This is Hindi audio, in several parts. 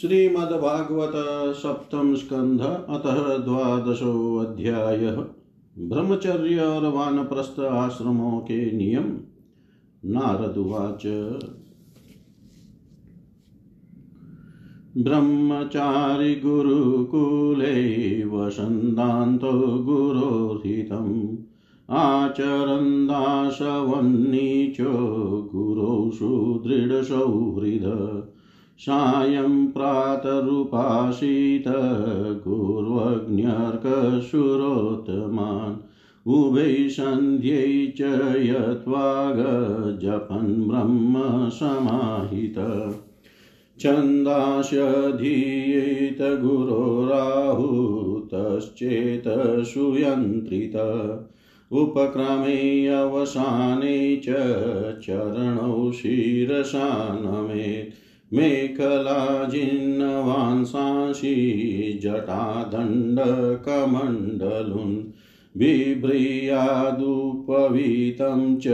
श्रीमद्भागवत सप्तम स्कंध अतः द्वादशो अध्याय। ब्रह्मचर्य और वानप्रस्थ आश्रमों के नियम। नारदुवाच ब्रह्मचारि गुरुकुले वसन्तान्तो गुरोहितम्। आचरन्दाशवन्नीचो गुरौ सुदृढसौहृद सायं प्रातरुपासीत गुर्वग्न्यर्कशुरोत्तमान् उभै सन्ध्यै च यत्वागजपन् ब्रह्म समाहित। छन्दास्य धीयेत गुरोराहुतश्चेत सुयन्त्रित। उपक्रमे अवसाने च चरणौ शिरसा नमेत् मेखलाजिन्नवांसांसि जटादण्डकमण्डलुन् बिभ्रियादुपवीतं च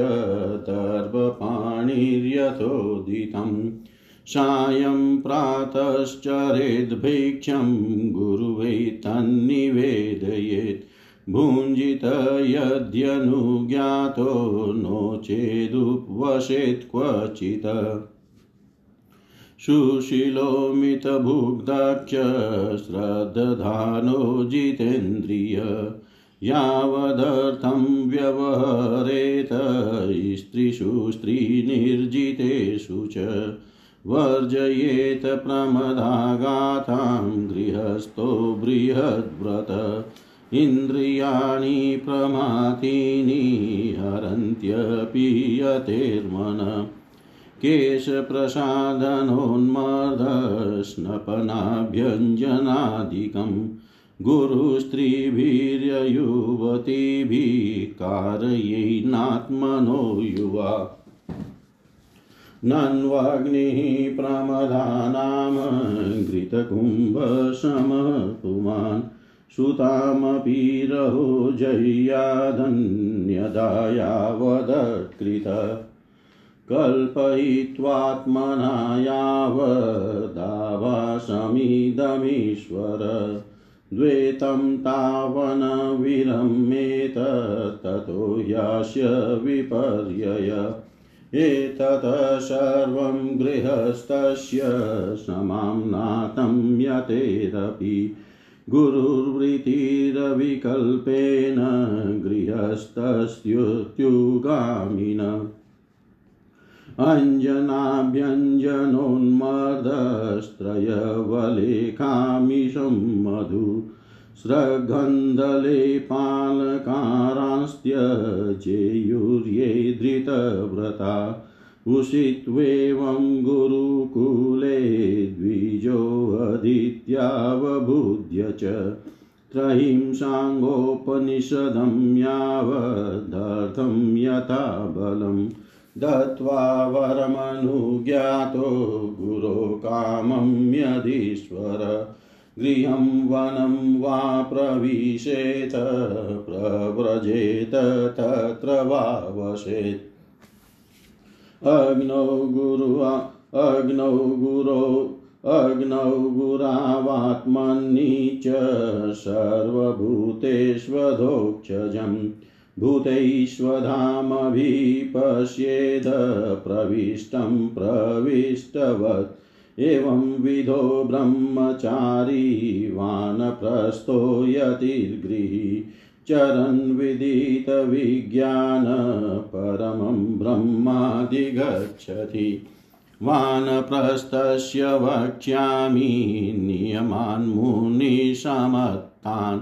दर्भपाणिर्यथोदितम् सायं प्रातश्चरेद्भिक्षं गुरुवै तन्निवेदयेत्। भुञ्जित यद्यनुज्ञातो नो चेदुपवसेत् क्वचित्। सुशीलोमितभुग्धाख्य श्रद्धानो जितेन्द्रिय यावदर्थं व्यवहरेत स्त्रीषु स्त्रीनिर्जितेषु च वर्जयेत प्रमदागातां गृहस्थो बृहद्व्रत इन्द्रियाणि प्रमातीनि हरन्त्यपि यतेर्मन केशप्रसादनोन्मर्दस्नपनाभ्यञ्जनादिकं गुरुस्त्रीभिर्ययुवतीभिः कारयेनात्मनो युवा। नन्वाग्निः प्रमदानां घृतकुम्भसमपुमान् सुतामपि रहो जय्यादन्यदायावदत्कृत कल्पयित्वात्मना यावदावासमिदमीश्वर द्वैतं तावन विरम्येत ततो यास्य विपर्यय। एतत् सर्वं गृहस्थस्य समाम्नातं यतेरपि। गुरुर्वृत्तिरविकल्पेन गृहस्थस्युत्युगामिन अञ्जनाभ्यञ्जनोन्मर्दस्त्रयवलेखामिषं मधु स्रगन्धलेपालकारांस्त्यजेयुर्ये धृतव्रता उषित्वेवं गुरुकुले द्विजोऽधीत्यावबुध्य च त्रयींसाङ्गोपनिषदं यावदर्थं यथा बलम् दत्त्वा वरमनुज्ञातो गुरो कामं यदीश्वर। गृहं वनं वा प्रविशेत, प्रव्रजेत, तत्र वा वसेत् अग्नौ गुरु, अग्नौ गुरो, अग्नौ गुरावात्मनि च सर्वभूतेष्वधोक्षजम्। भूतैश्वधामभिपश्येद प्रविष्टं प्रविष्टवत्। एवं विधो ब्रह्मचारी वानप्रस्थो यतिर्गृही। चरन् विदितविज्ञान परमं ब्रह्मादिगच्छति। वानप्रस्थस्य वक्ष्यामि नियमान् मुनिसमत्तान्।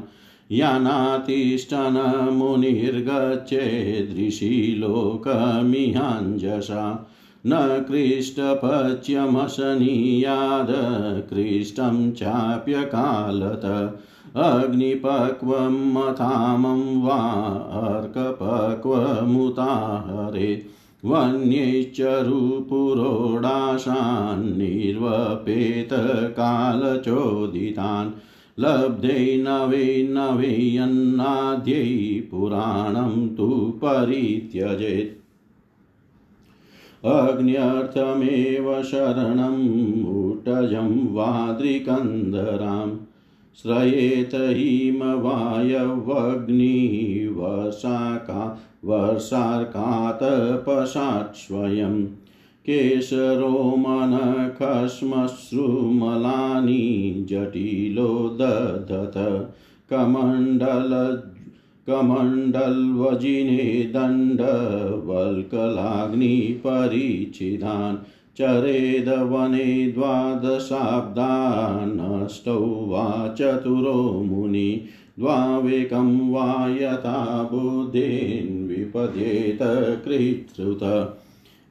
यानातिष्ठन मुनिर्गच्छेदृशी लोकमिहाञ्जसा न कृष्टपच्यमशनीयाद कृष्टं चाप्यकालत। अग्निपक्वं मथामं वा अर्कपक्वमुताहरे। वन्यैश्चरूपुरोडाशान्निर्वपेतकालचोदितान् लब्धै नवे नवेयन्नाद्यै पुराणं तु परित्यजेत्। अग्न्यर्थमेव शरणम् ऊटजं वाद्रिकन्दराम् श्रयेत हिमवायवग्निवर्षाका वर्षार्कातपशात् स्वयं केशरोमनखश्मश्रुमलानि जटिलो दधत कमण्डल कमण्डल्वजिने दण्डवल्कलाग्निपरिचिदान् चरेदवने द्वादशाब्दानष्टौ वा चतुरो मुनि द्वावेकं वा यथा बुद्धेन् कृत्रुत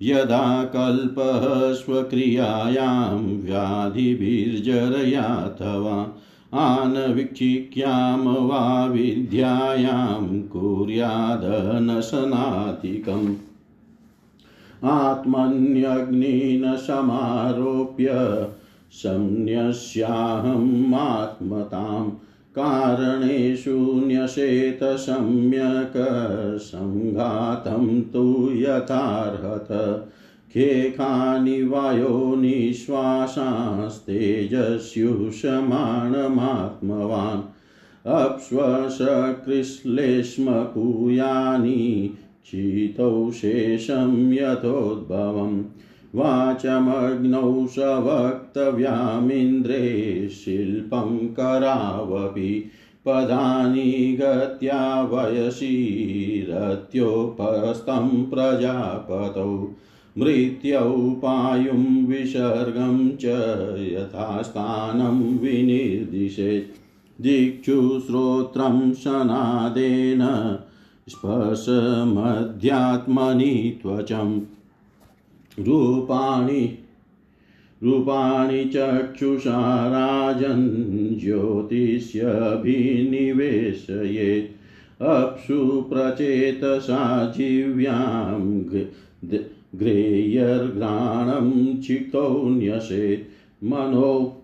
यदा कल्पः स्वक्रियायां व्याधिभिर्जरयाथवा आनवीक्षिक्यां वा विद्यायां कुर्यादनशनादिकम् आत्मन्यग्निन समारोप्य संन्यस्याहमात्मताम् कारणेषु न्यसेत सम्यक् सङ्घातं तु यथार्हत। खेखानि वायो निःश्वासास्तेजस्युषमाणमात्मवान्। अप्स्वशकृश्लेष्मकुयानि क्षितौ शेषं यथोद्भवम्। वाचमग्नौ स वक्तव्यामिन्द्रे शिल्पं करावपि पदानि गत्या वयसि रत्योपस्तं प्रजापतौ मृत्यौ पायुं विसर्गं च यथास्थानं विनिर्दिशेत् दिक्षु श्रोत्रं सनादेन स्पर्शमध्यात्मनि त्वचम् रूपाणि रूपाणि चक्षुषा राजन् ज्योतिष्यभिनिवेशयेत् अप्सु प्रचेतसा जीव्यां ग्रेयर्घ्राणं चित्तौ न्यसेत्। मनो,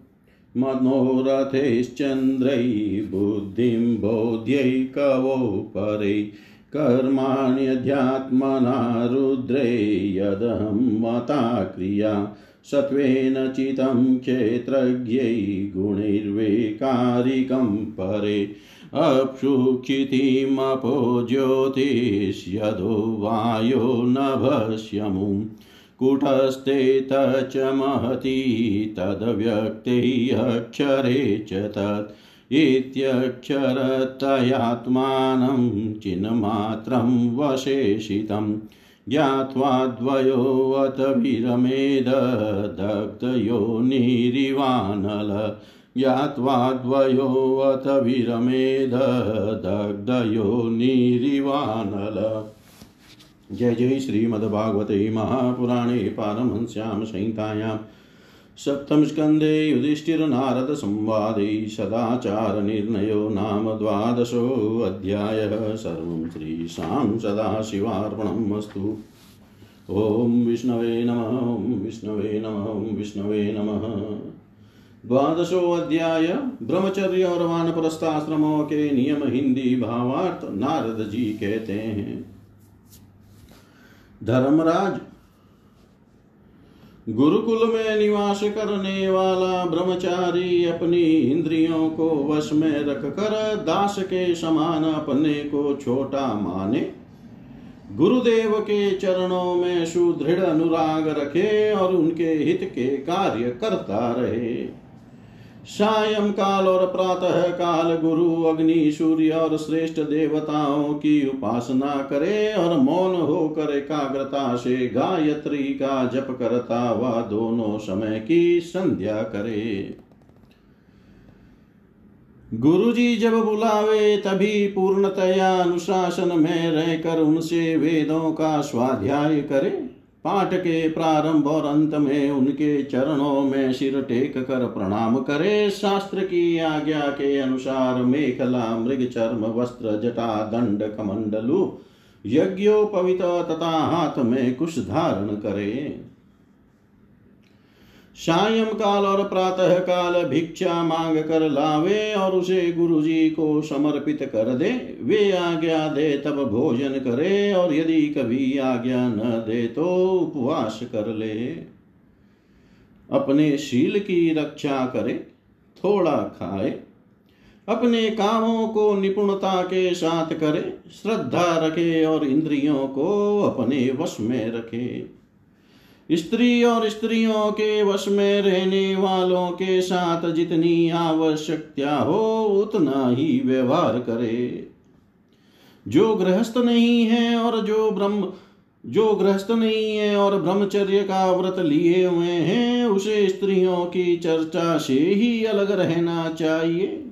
मनोरथैश्चन्द्रै बुद्धिं बोध्यै कवौ कर्माण्यध्यात्मना रुद्रे यदहं मता क्रिया, सत्त्वेन चितं क्षेत्रज्ञै गुणैर्वेकारिकं परे। अप्सुक्षितिमपो ज्योतिष्यदो वायो नभस्यमुं कुटस्थे तच महती, तद्व्यक्ते अक्षरे च तत्। इत्यक्षरतयात्मानं चिन्मात्रं वशेषितं ज्ञात्वा द्वयोऽथ विरमेद दग्धयो निरिवानल। ज्ञात्वा द्वयोऽथ विरमेद दग्धयो निरिवानल। जय जय श्रीमद्भागवते महापुराणे पारमहंस्यां संहितायां सप्तमस्कन्धे युधिष्ठिरनारदसंवादे सदाचारनिर्णयो नाम द्वादशोऽध्यायः सर्वं श्रीशां सदाशिवार्पणम् अस्तु ॐ विष्णवे नमः, ॐ विष्णवे नमः, ॐ विष्णवे नमः। द्वादशो अध्याय, ब्रह्मचर्य और वानप्रस्थाश्रमों के नियम हिंदी भावार्थ नारद जी कहते हैं। धर्मराज गुरुकुल में निवास करने वाला ब्रह्मचारी अपनी इंद्रियों को वश में रख कर दास के समान अपने को छोटा माने। गुरुदेव के चरणों में सुदृढ़ अनुराग रखे और उनके हित के कार्य करता रहे। सायं काल और प्रातः काल गुरु, अग्नि, सूर्य और श्रेष्ठ देवताओं की उपासना करे और मौन होकर एकाग्रता से गायत्री का जप करता हुआ दोनों समय की संध्या करे। गुरु जी जब बुलावे तभी पूर्णतया अनुशासन में रहकर उनसे वेदों का स्वाध्याय करे। पाठ के प्रारंभ और अंत में उनके चरणों में सिर टेक कर प्रणाम करे। शास्त्र की आज्ञा के अनुसार मेखला, मृग, चर्म, वस्त्र, जटा, दंड, कमंडलु, यज्ञोपवित तथा हाथ में कुश धारण करे। सायं काल और प्रातः काल भिक्षा मांग कर लावे और उसे गुरु जी को समर्पित कर दे। वे आज्ञा दे, तब भोजन करे और यदि कभी आज्ञा न दे तो उपवास कर ले। अपने शील की रक्षा करे, थोड़ा खाए, अपने कामों को निपुणता के साथ करे, श्रद्धा रखे और इंद्रियों को अपने वश में रखे। स्त्री और स्त्रियों के वश में रहने वालों के साथ जितनी आवश्यकता हो, उतना ही व्यवहार करे। जो गृहस्थ नहीं है और जो ब्रह्म, जो गृहस्थ नहीं है और ब्रह्मचर्य का व्रत लिए हुए हैं, उसे स्त्रियों की चर्चा से ही अलग रहना चाहिए।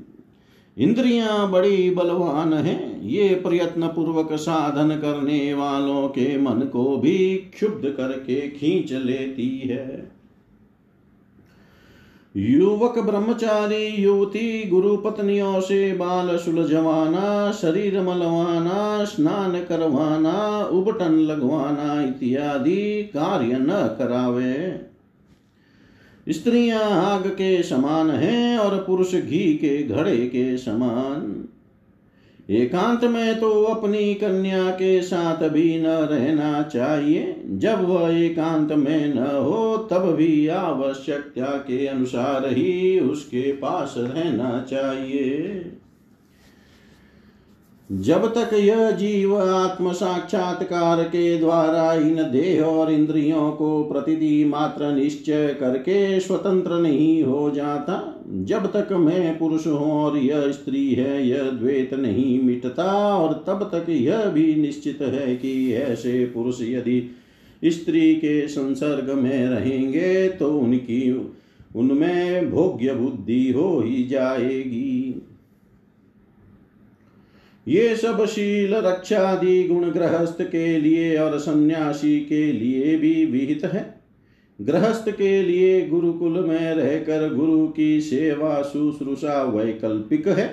इंद्रियाँ बड़ी बलवान हैं। ये प्रयत्न पूर्वक साधन करने वालों के मन को भी क्षुब्ध करके खींच लेती है। युवक ब्रह्मचारी, युवती गुरु पत्नियों से बाल सुलझवाना, शरीर मलवाना, स्नान करवाना, उबटन लगवाना इत्यादि कार्य न करावे। स्त्रियाँ आग के समान हैं और पुरुष घी के घड़े के समान। एकांत में तो अपनी कन्या के साथ भी न रहना चाहिए। जब वह एकांत में न हो, तब भी आवश्यकता के अनुसार ही उसके पास रहना चाहिए। जब तक यह जीव आत्म साक्षात्कार के द्वारा इन देह और इंद्रियों को प्रतिदि मात्र निश्चय करके स्वतंत्र नहीं हो जाता, जब तक मैं पुरुष हूँ और यह स्त्री है, यह द्वेत नहीं मिटता, और तब तक यह भी निश्चित है कि ऐसे पुरुष यदि स्त्री के संसर्ग में रहेंगे तो उनकी, उनमें भोग्य बुद्धि हो ही जाएगी। ये सब शील रक्षादि गुण गृहस्थ के लिए और सन्यासी के लिए भी विहित है। गृहस्थ के लिए गुरुकुल में रहकर गुरु की सेवा शुश्रूषा वैकल्पिक है,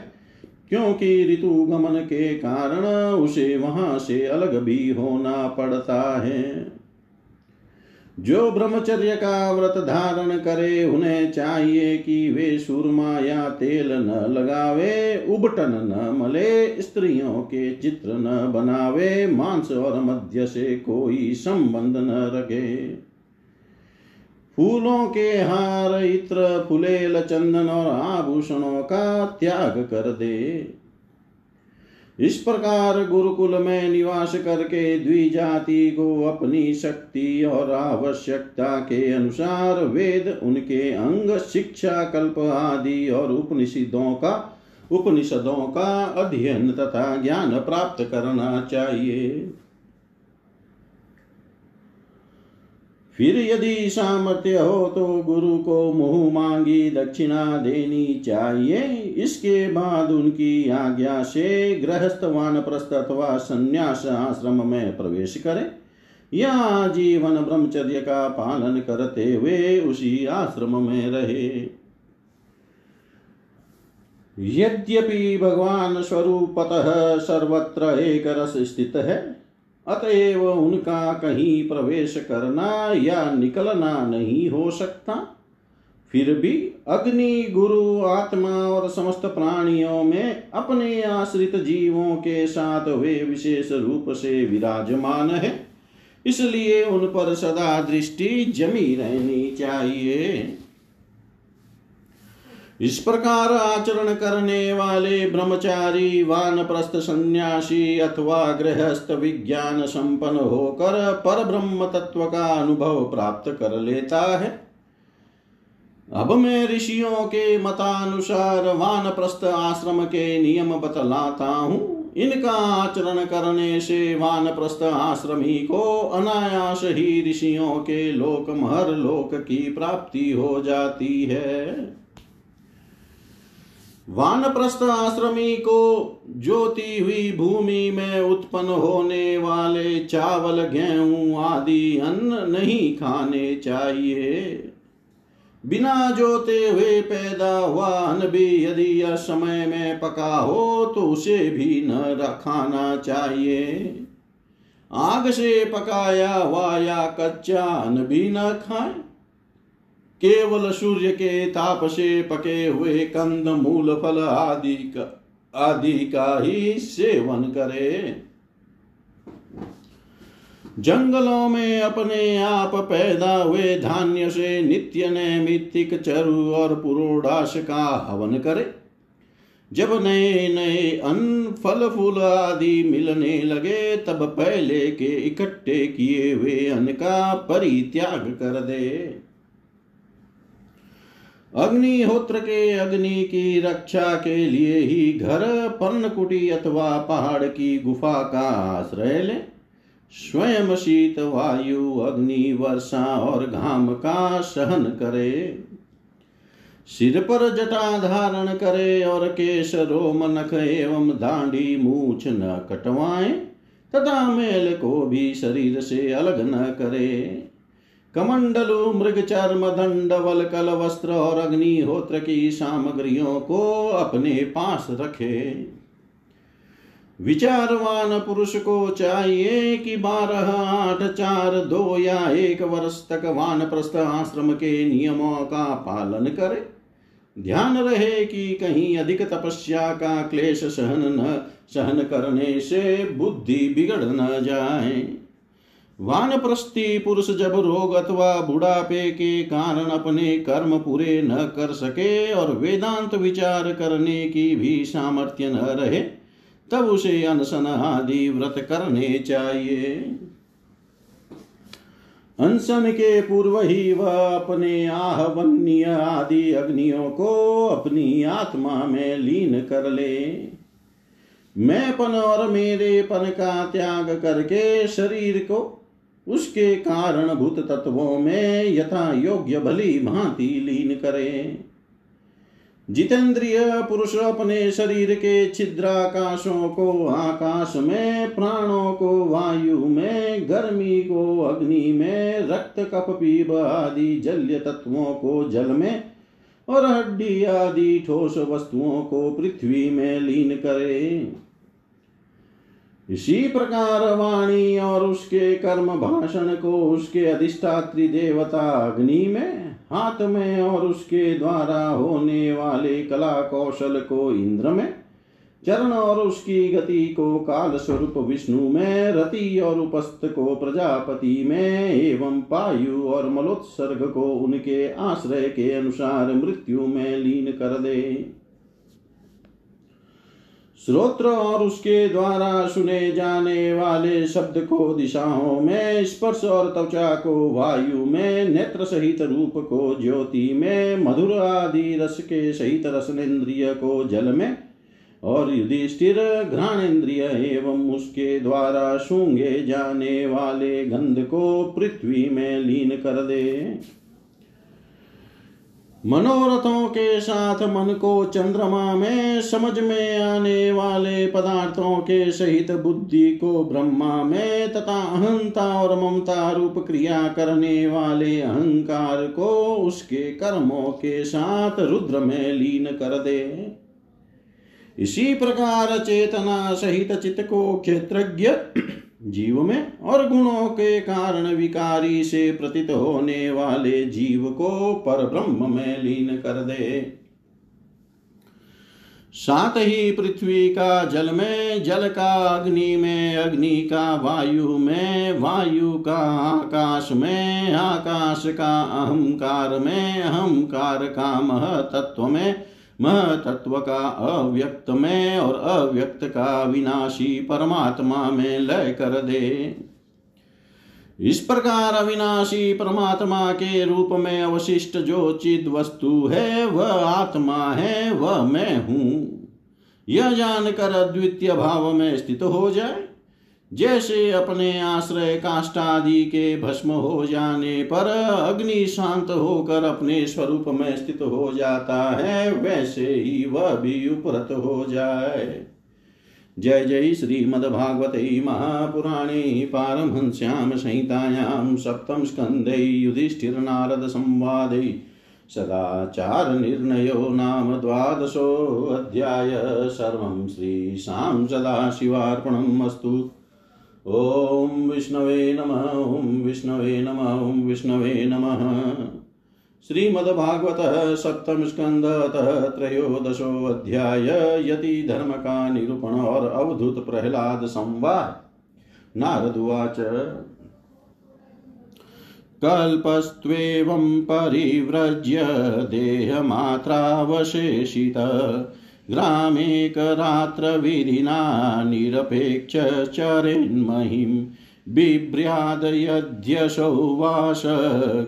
क्योंकि ऋतु गमन के कारण उसे वहाँ से अलग भी होना पड़ता है। जो ब्रह्मचर्य का व्रत धारण करे, उन्हें चाहिए कि वे सुरमा या तेल न लगावे, उबटन न मले, स्त्रियों के चित्र न बनावे, मांस और मध्य से कोई संबंध न रखे। फूलों के हार, इत्र फुलेल चंदन और आभूषणों का त्याग कर दे। इस प्रकार गुरुकुल में निवास करके द्विजाति को अपनी शक्ति और आवश्यकता के अनुसार वेद, उनके अंग, शिक्षा, कल्प आदि और उपनिषदों का उपनिषदों का अध्ययन तथा ज्ञान प्राप्त करना चाहिए। फिर यदि सामर्थ्य हो तो गुरु को मुँह मांगी दक्षिणा देनी चाहिए। इसके बाद उनकी आज्ञा से गृहस्थ, वानप्रस्थ अथवा संन्यास आश्रम में प्रवेश करे। या जीवन ब्रह्मचर्य का पालन करते हुए उसी आश्रम में रहे। यद्यपि भगवान स्वरूपतः सर्वत्र एक रस स्थित है अतएव उनका कहीं प्रवेश करना या निकलना नहीं हो सकता। फिर भी अग्नि, गुरु, आत्मा और समस्त प्राणियों में अपने आश्रित जीवों के साथ वे विशेष रूप से विराजमान है। इसलिए उन पर सदा दृष्टि जमी रहनी चाहिए। इस प्रकार आचरण करने वाले ब्रह्मचारी, वानप्रस्थ सन्यासी अथवा गृहस्थ विज्ञान संपन्न होकर पर ब्रह्म तत्व का अनुभव प्राप्त कर लेता है। अब मैं ऋषियों के मतानुसार वानप्रस्थ आश्रम के नियम बतलाता हूँ। इनका आचरण करने से वान वानप्रस्थ आश्रमी को अनायास ही ऋषियों के लोक महर लोक की प्राप्ति हो जाती है। वानप्रस्थ आश्रमी को ज्योति हुई भूमि में उत्पन्न होने वाले चावल, गेहूँ आदि अन्न नहीं खाने चाहिए। बिना जोते हुए पैदा हुआ अन्न भी यदि यह समय में पका हो तो उसे भी न खाना चाहिए। आग से पकाया हुआ या कच्चा अन्न भी न खाएँ। केवल सूर्य के ताप से पके हुए कंद, मूल, फल आदि आदि का ही सेवन करे। जंगलों में अपने आप पैदा हुए धान्य से नित्य नैमित्तिक चरु और पुरोडाश का हवन करे। जब नए नए अन्न, फल, फूल आदि मिलने लगे, तब पहले के इकट्ठे किए हुए अन्न का परित्याग कर दे। अग्निहोत्र के अग्नि की रक्षा के लिए ही घर पर्णकुटी अथवा पहाड़ की गुफा का आश्रय ले। स्वयं शीत वायु, अग्नि, वर्षा और घाम का सहन करे। सिर पर जटा धारण करे और केश रोम नख एवं दांडी मूछ न कटवाए, तथा मेल को भी शरीर से अलग न करे। कमंडलु मृग चर्म दंड वल कल वस्त्र और अग्निहोत्र की सामग्रियों को अपने पास रखे। विचारवान पुरुष को चाहिए कि बारह, आठ, चार, दो या एक वर्ष तक वान प्रस्थ आश्रम के नियमों का पालन करे। ध्यान रहे कि कहीं अधिक तपस्या का क्लेश सहन न, सहन करने से बुद्धि बिगड़ न जाए। वानप्रस्थी पुरुष जब रोग अथवा बुढ़ापे के कारण अपने कर्म पूरे न कर सके और वेदांत विचार करने की भी सामर्थ्य न रहे, तब उसे अनशन आदि व्रत करने चाहिए। अनशन के पूर्व ही वह अपने आहवन्य आदि अग्नियों को अपनी आत्मा में लीन कर ले। मैं पन और मेरेपन का त्याग करके शरीर को उसके कारण भूत तत्वों में यथा योग्य भली भांति लीन करे। जितेंद्रिय पुरुष अपने शरीर के छिद्राकाशों को आकाश में, प्राणों को वायु में, गर्मी को अग्नि में, रक्त कप पीब आदि जल्य तत्वों को जल में और हड्डी आदि ठोस वस्तुओं को पृथ्वी में लीन करे। इसी प्रकार वाणी और उसके कर्म भाषण को उसके अधिष्ठात्री देवता अग्नि में, हाथ में और उसके द्वारा होने वाले कला कौशल को इंद्र में, चरण और उसकी गति को काल स्वरूप विष्णु में, रति और उपस्थ को प्रजापति में, एवं पायु और मलोत्सर्ग को उनके आश्रय के अनुसार मृत्यु में लीन कर दे। श्रोत्र और उसके द्वारा सुने जाने वाले शब्द को दिशाओं में, स्पर्श और त्वचा को वायु में, नेत्र सहित रूप को ज्योति में, मधुर आदि रस के सहित रसनेन्द्रिय को जल में और युधिष्ठिर, घ्राणेन्द्रिय एवं उसके द्वारा सूँगे जाने वाले गंध को पृथ्वी में लीन कर दे। मनोरथों के साथ मन को चंद्रमा में समझ में आने वाले पदार्थों के सहित बुद्धि को ब्रह्मा में तथा अहंता और ममता रूप क्रिया करने वाले अहंकार को उसके कर्मों के साथ रुद्र में लीन कर दे। इसी प्रकार चेतना सहित चित्त को क्षेत्रज्ञ जीव में और गुणों के कारण विकारी से प्रतीत होने वाले जीव को पर ब्रह्म में लीन कर दे। साथ ही पृथ्वी का जल में, जल का अग्नि में, अग्नि का वायु में, वायु का आकाश में, आकाश का अहंकार में, अहंकार का मह तत्व में मह तत्व का अव्यक्त में और अव्यक्त का विनाशी परमात्मा में लय कर दे। इस प्रकार अविनाशी परमात्मा के रूप में अवशिष्ट जो चिद वस्तु है, वह आत्मा है, वह मैं हूँ। यह जानकर अद्वितीय भाव में स्थित हो जाए। जैसे अपने आश्रय काष्टादि के भस्म हो जाने पर अग्नि शांत होकर अपने स्वरूप में स्थित हो जाता है, वैसे ही वह भी उपरत हो जाए। जय जय श्रीमद्भागवते महापुराणे पारमहंस्यां संहितायां सप्तम स्कन्धे युधिष्ठिरनारदसंवादे सदाचारनिर्णयो नाम द्वादशोऽध्याय सर्वं श्रीशां सदाशिवार्पणम् अस्तु। ॐ विष्णवे नमः ॐ विष्णवे नमः ॐ विष्णवे नमः। श्रीमद्भागवत सप्तम स्कंद त्रयोदशोऽध्याय यति धर्म का निरूपण और अवधूत प्रहलाद संवाद। नारदुवाच कल्पस्त्वेवं परिव्रज्य देहमात्रावशेषित। ग्रामेकरात्रविधिना निरपेक्षचरेन्महिम् बिभ्र्यादयध्यशौ वास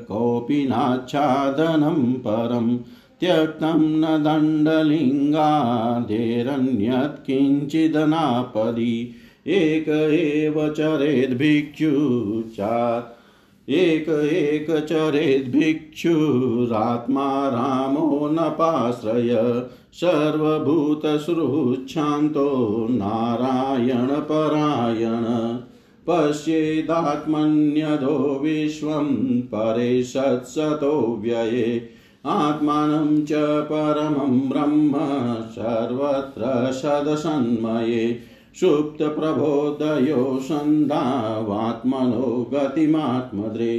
कोऽपि नाच्छादनं परं त्यक्तं न दण्डलिङ्गादेरन्यत् किञ्चिदनापदि एक एव चरेद्भिक्षुचात् एक एक चरेद्भिक्षुरात्मा रामो नपाश्रय सर्वभूतसृच्छान्तो नारायणपरायण पश्येदात्मन्यदो विश्वं परे सत्सतो व्यये, आत्मानं च परमं ब्रह्म सर्वत्र सदसन्मये। सुप्तप्रबोधयो सन्धावात्मनो गतिमात्मद्रे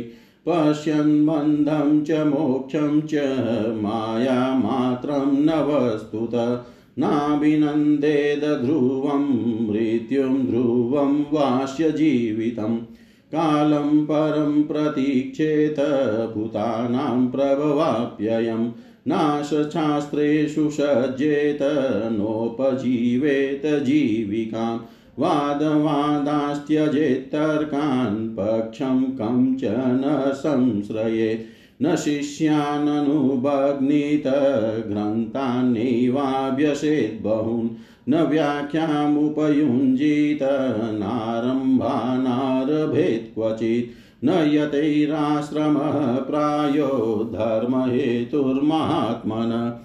पश्यन् बन्धं च मोक्षं च मायामात्रं न वस्तुत नाभिनन्देद ध्रुवं मृत्युं ध्रुवं वास्य जीवितं कालं परं प्रतीक्षेत भूतानां प्रभवाप्ययं नाशशास्त्रेषु सज्जेत नोपजीवेत जीविकां वादवादास्त्यजेत्तर्कान् पक्षं कं च न संश्रयेत् न शिष्याननुभग्नीत ग्रन्थान्नैवाभ्यसेत् बहून्। न व्याख्यामुपयुञ्जीत नारम्भानारभेत् क्वचित्। न यतैराश्रमः प्रायो धर्महेतुर्महात्मन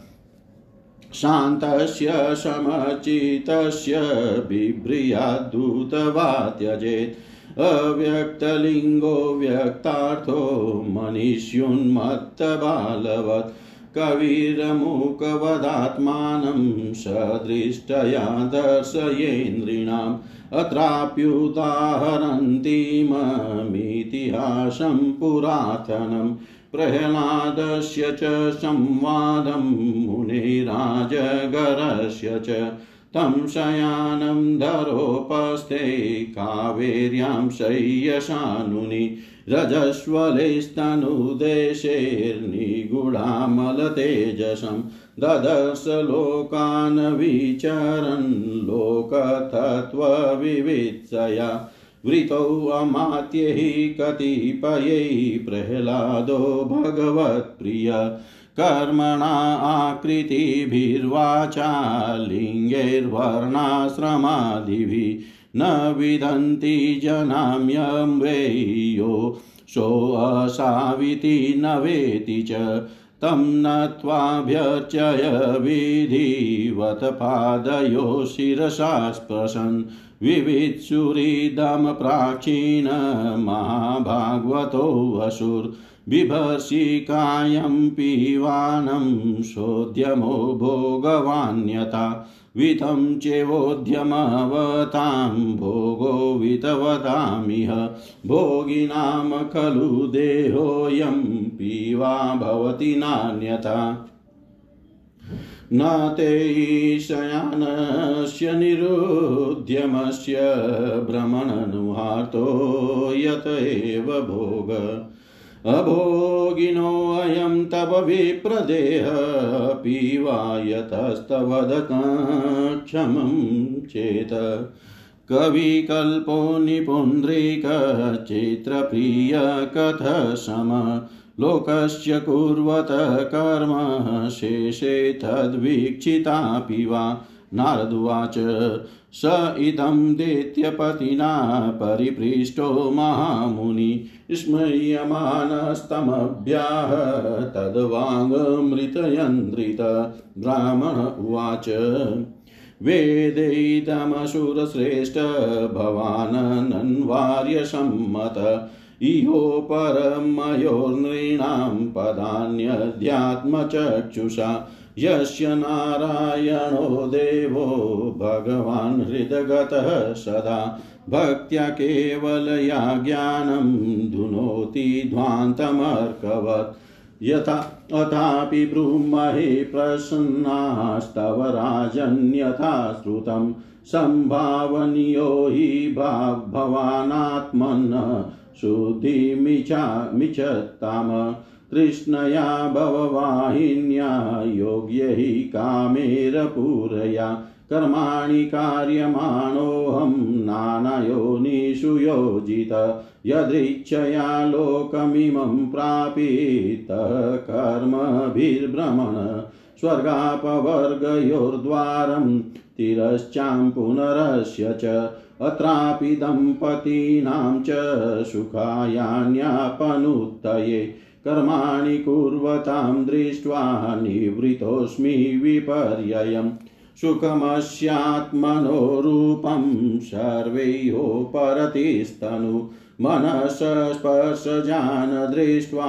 शान्तस्य समचितस्य बिभ्रियाद्दूतवा त्यजेत् अव्यक्तलिङ्गो व्यक्तार्थो मनीष्युन्मत्तबालवत्। कविरमुकवदात्मानं सदृष्टया दर्शयेन्द्रिणाम् अत्राप्युदाहरन्तीममितिहासं पुरातनं प्रह्लादस्य च संवादं मुनिराजगरस्य च तं शयानं धरोपस्थे कावेर्यां शय्यशानुनि रजस्वलेस्तनुदेशेर्निगुडामलतेजसं ददर्श लोकान् विचरन् लोकतत्त्वविवित्सया वृतौ अमात्यैः कतिपयै प्रह्लादो भगवत्प्रिय। कर्मणा आकृतिभिर्वाचा लिङ्गैर्वर्णाश्रमादिभिः न विदन्ति जनाम्यम्रेयो सोऽसाविति न वेति च तं नत्वाभ्यर्चय विधिवत पादयो शिरसा स्पृशन् विवित्सुहृदमप्राचीन महाभागवतो वसुर् बिभर्षिकायं पीवानं सोद्यमो भोगवान्यता वितं चेवोद्यमवतां भोगो वितवतामिह। भोगिनां खलु देहोऽयं पीवा भवति नान्यथा। न ते शयानस्य निरुद्यमस्य भ्रमणनुहार्तो यत एव भोग। अभोगिनोऽयं तव विप्रदेह पीवायतस्तवदक्षमं चेत्। कविकल्पो निपुण्ड्रिकचित्रप्रियकथसम लोकस्य कुर्वत कर्म शेषे तद्वीक्षितापि वा। नारदुवाच। स इदं दैत्यपतिना परिपृष्टो महामुनि। स्मयमानस्तमभ्याह तद्वाङ्मृतयन्द्रित। ब्राह्मण उवाच। वेदैदमसुरश्रेष्ठ भवानन्वार्यसम्मत इहो परमयोर्नृणां पदान्यध्यात्मचक्षुषा। यस्य नारायणो देवो भगवान् हृदगतः सदा। भक्त्या केवलया ज्ञानं धुनोति ध्वान्तमर्कवत्। यथा अथापि ब्रूमहे प्रसन्नास्तव राजन्यथा श्रुतं। सम्भावनीयो हि भवानात्मन् शुद्धिमिच्छा मिच्छताम तृष्णया भववाहिन्या योग्य कामेरपूरया। कर्माणि कार्यमाणोऽहं नानयोनिषु योजित। यदृच्छया लोकमिमं प्रापितः कर्मभिर्भ्रमण। स्वर्गापवर्गयोर्द्वारं तिरश्चां पुनरस्य च। अत्रापि दम्पतीनां च सुखायान्यापनुत्तये। कर्माणि कुर्वतां दृष्ट्वा निवृतोऽस्मि विपर्ययम्। सुखमस्यात्मनो रूपं सर्वैयोपरतिस्तनु मनसस्पर्शजान् दृष्ट्वा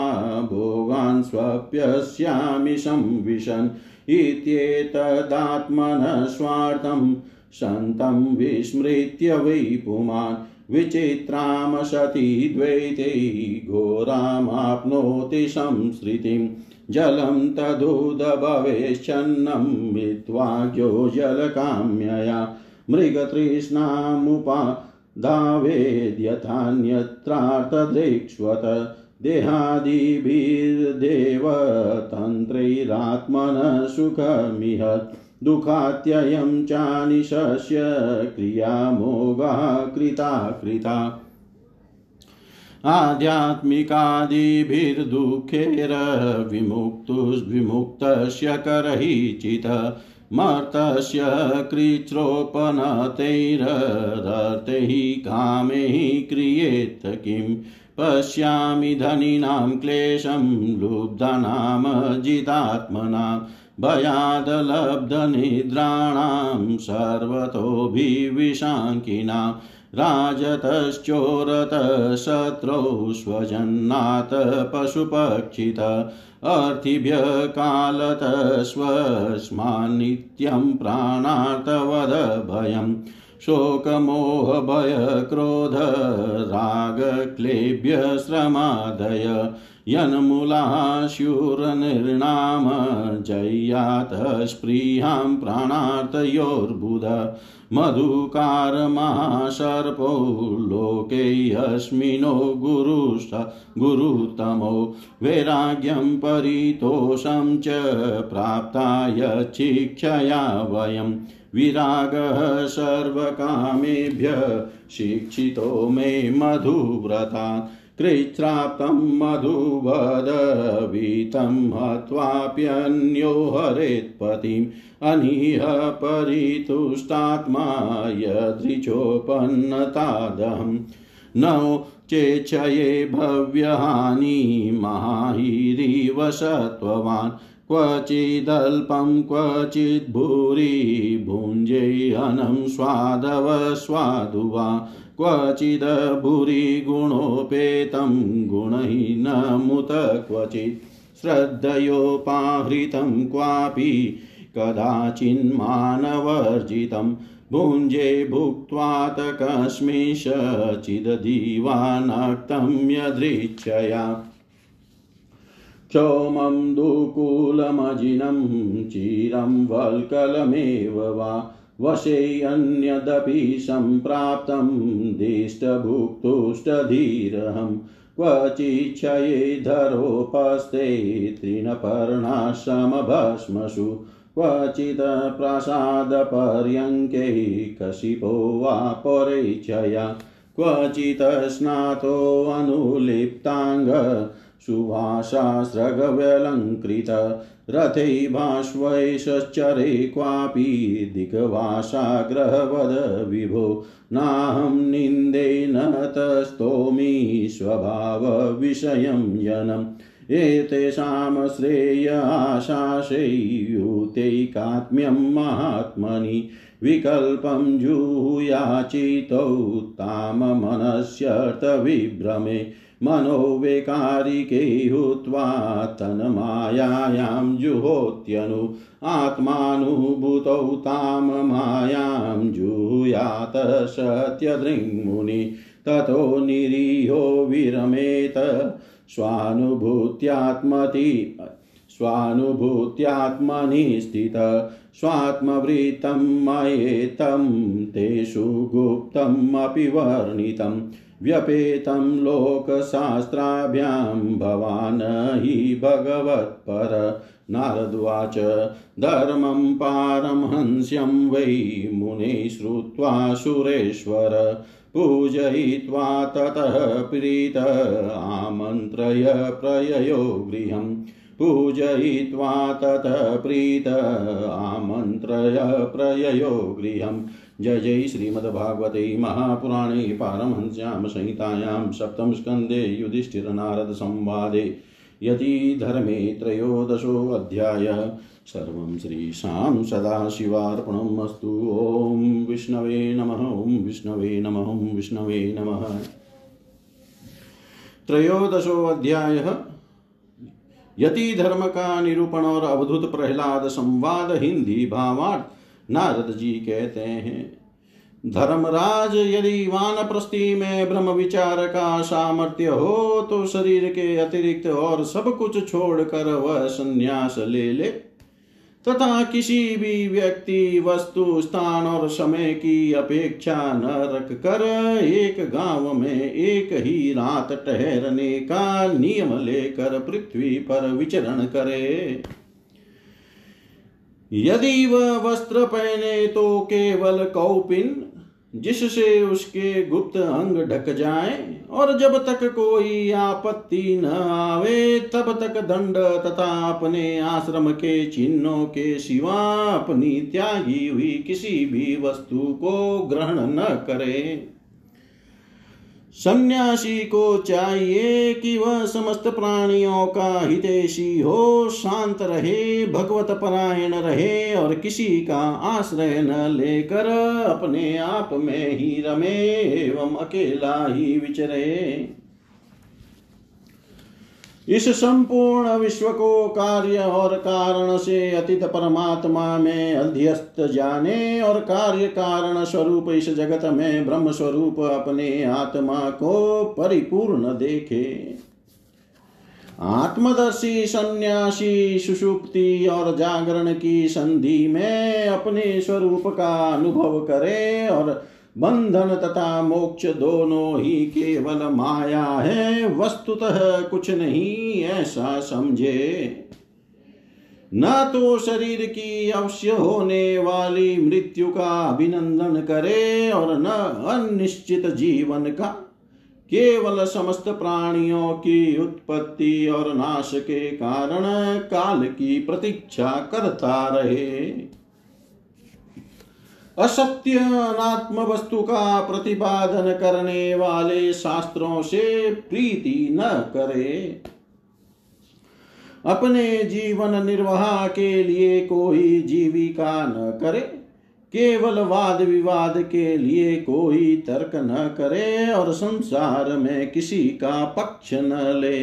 भोगान् स्वप्यस्यामि संविशन्। इत्येतदात्मनः स्वार्थं सन्तं विस्मृत्य वै पुमान्। विचित्रां सती द्वैते घोरामाप्नोति संसृतिम् जलं तदुदभवेश्चन्नं मित्वाज्ञो जलकाम्यया मृगतृष्णामुपाधावेद्यथान्यत्रार्थदृक्ष्वत देहादिभिर्देव तन्त्रैरात्मनः सुखमिह दुःखात्ययं चानिशस्य क्रियामोगा कृता कृता आध्यात्मिकादिभिर्दुःखैर्विमुक्तुर्विमुक्तस्य करैचित् मर्तस्य कृच्छ्रोपनतैरर्थैः कामैः क्रियेत किं? पश्यामि धनिनां क्लेशं लुब्धानां जितात्मनां। भयादलब्धनिद्राणां सर्वतोभिविशाङ्किनां राजतश्चोरतशत्रौ स्वजन्नात् पशुपक्षित अर्थिभ्य कालत स्वस्मान्नित्यं प्राणार्थवद भयम् शोकमोहभयक्रोधरागक्लेभ्य श्रमादय यन्मूलास्युरनिर्णाम जय्यात स्पृहां प्राणार्तयोर्बुध मधुकारमाशर्पो लोकेऽस्मिनो गुरुष गुरुतमो वैराग्यं परितोषं च प्राप्ताय शिक्षया वयम् विरागः सर्वकामेभ्य शिक्षितो मे मधुव्रता कृच्छ्राप्तं मधुवदवीतं हत्वाप्यन्यो हरेत्पतिम् अनिह परितुष्टात्मा यदृचोपन्नतादहम् न चेच्छये भव्यहानि महाहिरिव सत्त्ववान् क्वचिदल्पं क्वचित् भूरि भुञ्जेऽनं स्वादव स्वादु वा क्वचिद् भूरि गुणोपेतं गुणहीनमुत क्वचित् श्रद्धयोपाहृतं क्वापि कदाचिन्मानवर्जितं भुञ्जे भुक्त्वात कस्मिंश्चिदधीवानक्तं यदृच्छया। क्षौमं दुकूलमजिनं चिरं वल्कलमेव वा वशेऽन्यदपि सम्प्राप्तं दिष्टभुक्तुष्टधीरहं। क्वचिच्छये धरोपस्थे तृणपर्णाश्रमभस्मसु। क्वचित् प्रासादपर्यङ्के कशिपो वा परेच्छया क्वचित् स्नातोऽनुलिप्ताङ्ग सुवासास्रगव्यलङ्कृत रथै भाष्वैश्चरे क्वापि दिग्वासाग्रहवद विभो नाहं निन्दे न तस्तोमि स्वभावविषयं जनम्। एतेषां श्रेयाशाशैयुतैकात्म्यं महात्मनि। विकल्पं जूयाचितौ ताममनस्यर्थविभ्रमे। मनोवेकारिके हुत्वा तन्मायायां जुहोत्यनु, आत्मानुभूतौ तां मायां जुयात सत्यदृङ्मुनि, ततो निरीहो विरमेत स्वानुभूत्यात्मति स्वानुभूत्यात्मनि स्थित स्वात्मवृत्तं मयेतं तेषु गुप्तमपि वर्णितं व्यपेतं लोकशास्त्राभ्यां भवान् हि भगवत्पर। नारद्वाच धर्मं पारमहंस्यं वै मुने श्रुत्वा सुरेश्वर। पूजयित्वा ततः प्रीत, आमन्त्रय प्रययो गृहम् पूजयित्वा ततः प्रीत, आमन्त्रय प्रययो गृहम् जय जय श्रीमद्भागवते महापुराणे पारमहंस्यां संहितायां सप्तमस्कन्धे युधिष्ठिरनारदसंवादे यतिधर्मे त्रयोदशोऽध्याय सर्वं श्रीशां सदाशिवार्पणम् अस्तु। ॐ विष्णवे नमः, ॐ विष्णवे नमः, ॐ विष्णवे नमः। त्रयोदशोऽध्यायः यति धर्म का निरूपण और अवधुत प्रहलाद संवाद हिंदी भावार्थ नारद जी कहते हैं, धर्मराज यदि वानप्रस्थि में ब्रह्म विचार का सामर्थ्य हो तो शरीर के अतिरिक्त और सब कुछ छोड़कर वह संन्यास ले ले। तथा किसी भी व्यक्ति वस्तु, स्थान और समय की अपेक्षा न रख कर एक गाँव में एक ही रात ठहरने का नियम लेकर पृथ्वी पर विचरण करे। यदि वह वस्त्र पहने तो केवल कौपिन, जिससे उसके गुप्त अंग ढक जाए, और जब तक कोई आपत्ति न आवे, तब तक दंड तथा अपने आश्रम के चिन्हों के सिवा अपनी त्यागी हुई किसी भी वस्तु को ग्रहण न करे। सन्यासी को चाहिए कि वह समस्त प्राणियों का हितेशी हो, शांत रहे, भगवत परायण रहे और किसी का आश्रय न लेकर अपने आप में ही रमे एवं अकेला ही विचरे। इस संपूर्ण विश्व को कार्य और कारण से अतीत परमात्मा में अध्यस्त जाने और कार्य कारण स्वरूप इस जगत में ब्रह्म स्वरूप अपने आत्मा को परिपूर्ण देखे। आत्मदर्शी, सन्यासी, सुषुप्ति और जागरण की संधि में अपने स्वरूप का अनुभव करे और बंधन तथा मोक्ष दोनों ही केवल माया है, वस्तुतः कुछ नहीं ऐसा समझे। न तो शरीर की अवश्य होने वाली मृत्यु का अभिनंदन करे और न अनिश्चित जीवन का। केवल समस्त प्राणियों की उत्पत्ति और नाश के कारण काल की प्रतीक्षा करता रहे। असत्य अनात्म वस्तु का प्रतिपादन करने वाले शास्त्रों से प्रीति न करे। अपने जीवन निर्वाह के लिए कोई जीविका न करे, केवल वाद विवाद के लिए कोई तर्क न करे और संसार में किसी का पक्ष न ले।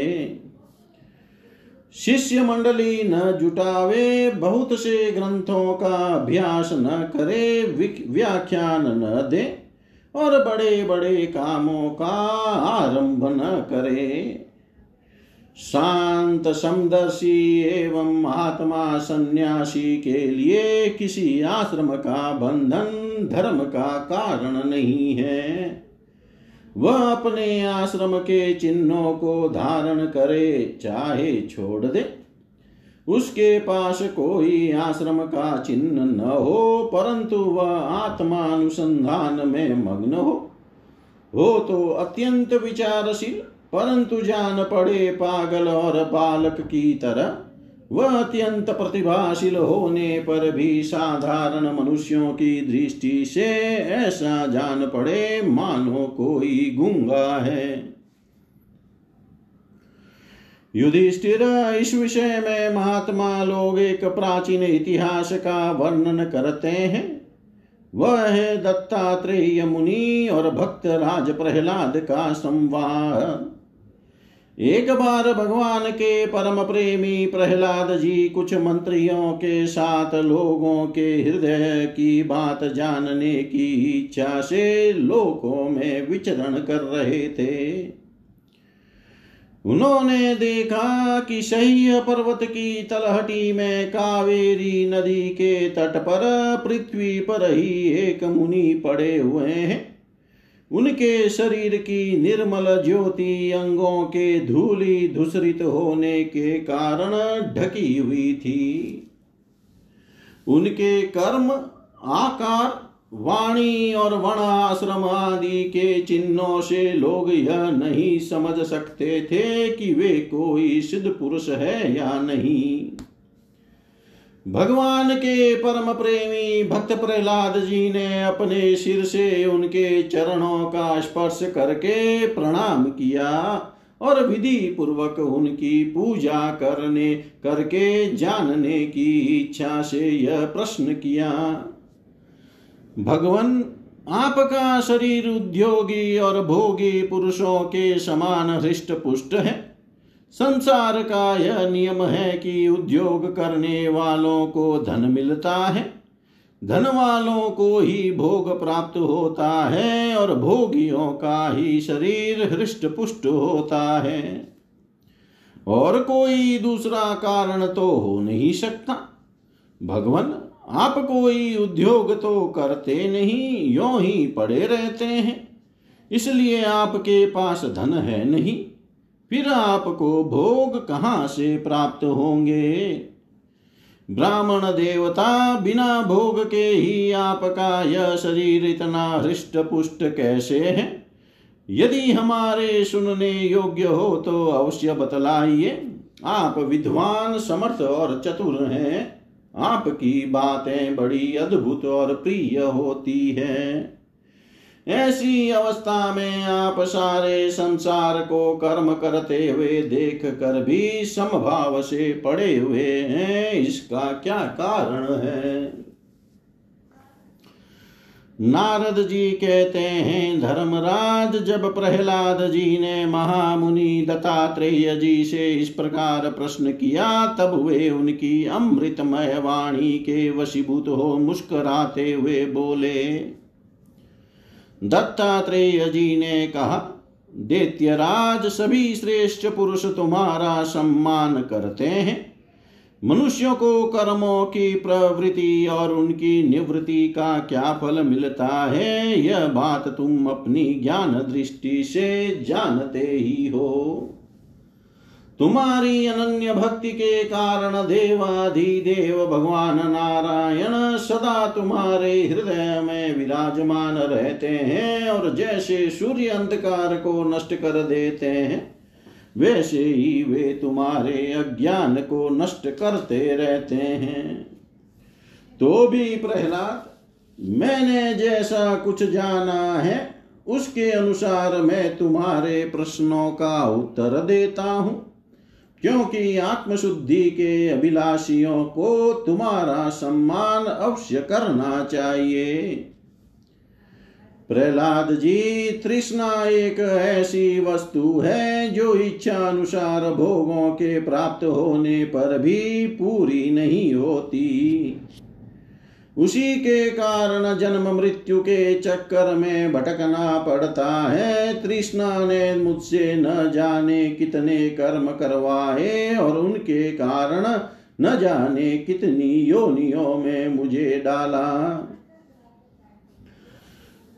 शिष्य मंडली न जुटावे, बहुत से ग्रंथों का अभ्यास न करे व्याख्यान न दे, और बड़े बड़े कामों का आरंभ न करे। शांत समदर्शी एवं महात्मा सन्यासी के लिए किसी आश्रम का बंधन धर्म का कारण नहीं है। वह अपने आश्रम के चिन्हों को धारण करे, चाहे छोड़ दे। उसके पास कोई आश्रम का चिन्ह न हो, परंतु वह आत्मानुसंधान में मग्न हो। हो तो अत्यंत विचारशील, परंतु जान पड़े पागल और बालक की तरह वह अत्यंत प्रतिभाशील होने पर भी साधारण मनुष्यों की दृष्टि से ऐसा जान पड़े, मानो कोई गूँगा है। युधिष्ठिर, इस विषय में महात्मा लोग एक प्राचीन इतिहास का वर्णन करते हैं। वह है दत्तात्रेय मुनि और भक्त राज प्रहलाद का संवाद एक बार भगवान के परम प्रेमी प्रहलाद जी कुछ मंत्रियों के साथ लोगों के हृदय की बात जानने की इच्छा से लोकों में विचरण कर रहे थे। उन्होंने देखा कि सह्य पर्वत की तलहटी में कावेरी नदी के तट पर पृथ्वी पर ही एक मुनि पड़े हुए हैं। उनके शरीर की निर्मल ज्योति अंगों के धूली धूसरित होने के कारण ढकी हुई थी। उनके कर्म, आकार, वाणी और वन आश्रम आदि के चिन्हों से लोग यह नहीं समझ सकते थे कि वे कोई सिद्ध पुरुष है या नहीं। भगवान के परम प्रेमी भक्त प्रहलाद जी ने अपने सिर से उनके चरणों का स्पर्श करके प्रणाम किया और विधि पूर्वक उनकी पूजा करने, करके जानने की इच्छा से यह प्रश्न किया, भगवान, आपका शरीर उद्योगी और भोगी पुरुषों के समान हृष्ट पुष्ट है। संसार का यह नियम है कि उद्योग करने वालों को धन मिलता है। धन वालों को ही भोग प्राप्त होता है और भोगियों का ही शरीर हृष्ट पुष्ट होता है। और कोई दूसरा कारण तो हो नहीं सकता। भगवान, आप कोई उद्योग तो करते नहीं, यो ही पड़े रहते हैं। इसलिए आपके पास धन है नहीं। फिर आपको भोग कहाँ से प्राप्त होंगे? ब्राह्मण देवता बिना भोग के ही आपका यह शरीर इतना हृष्ट पुष्ट कैसे है? यदि हमारे सुनने योग्य हो तो अवश्य बतलाइए। आप विद्वान, समर्थ और चतुर हैं। आपकी बातें बड़ी अद्भुत और प्रिय होती है। ऐसी अवस्था में आप सारे संसार को कर्म करते हुए देख कर भी समभाव से पड़े हुए हैं। इसका क्या कारण है? नारद जी कहते हैं, धर्मराज, जब प्रहलाद जी ने महामुनि दत्तात्रेय जी से इस प्रकार प्रश्न किया, तब वे उनकी अमृतमय वाणी के वशीभूत हो मुस्कराते हुए बोले दत्तात्रेय जी ने कहा, दैत्यराज सभी श्रेष्ठ पुरुष तुम्हारा सम्मान करते हैं। मनुष्यों को कर्मों की प्रवृत्ति और उनकी निवृत्ति का क्या फल मिलता है, यह बात तुम अपनी ज्ञान दृष्टि से जानते ही हो। तुम्हारी अनन्य भक्ति के कारण देवाधिदेव भगवान नारायण सदा तुम्हारे हृदय में विराजमान रहते हैं और जैसे सूर्य अंधकार को नष्ट कर देते हैं, वैसे ही वे तुम्हारे अज्ञान को नष्ट करते रहते हैं। तो भी प्रहलाद, मैंने जैसा कुछ जाना है, उसके अनुसार मैं तुम्हारे प्रश्नों का उत्तर देता हूँ। क्योंकि आत्मशुद्धि के अभिलाषियों को तुम्हारा सम्मान अवश्य करना चाहिए। प्रहलाद जी, तृष्णा एक ऐसी वस्तु है जो इच्छा अनुसार भोगों के प्राप्त होने पर भी पूरी नहीं होती। उसी के कारण जन्म मृत्यु के चक्कर में भटकना पड़ता है। तृष्णा ने मुझसे न जाने कितने कर्म करवाए और उनके कारण न जाने कितनी योनियों में मुझे डाला।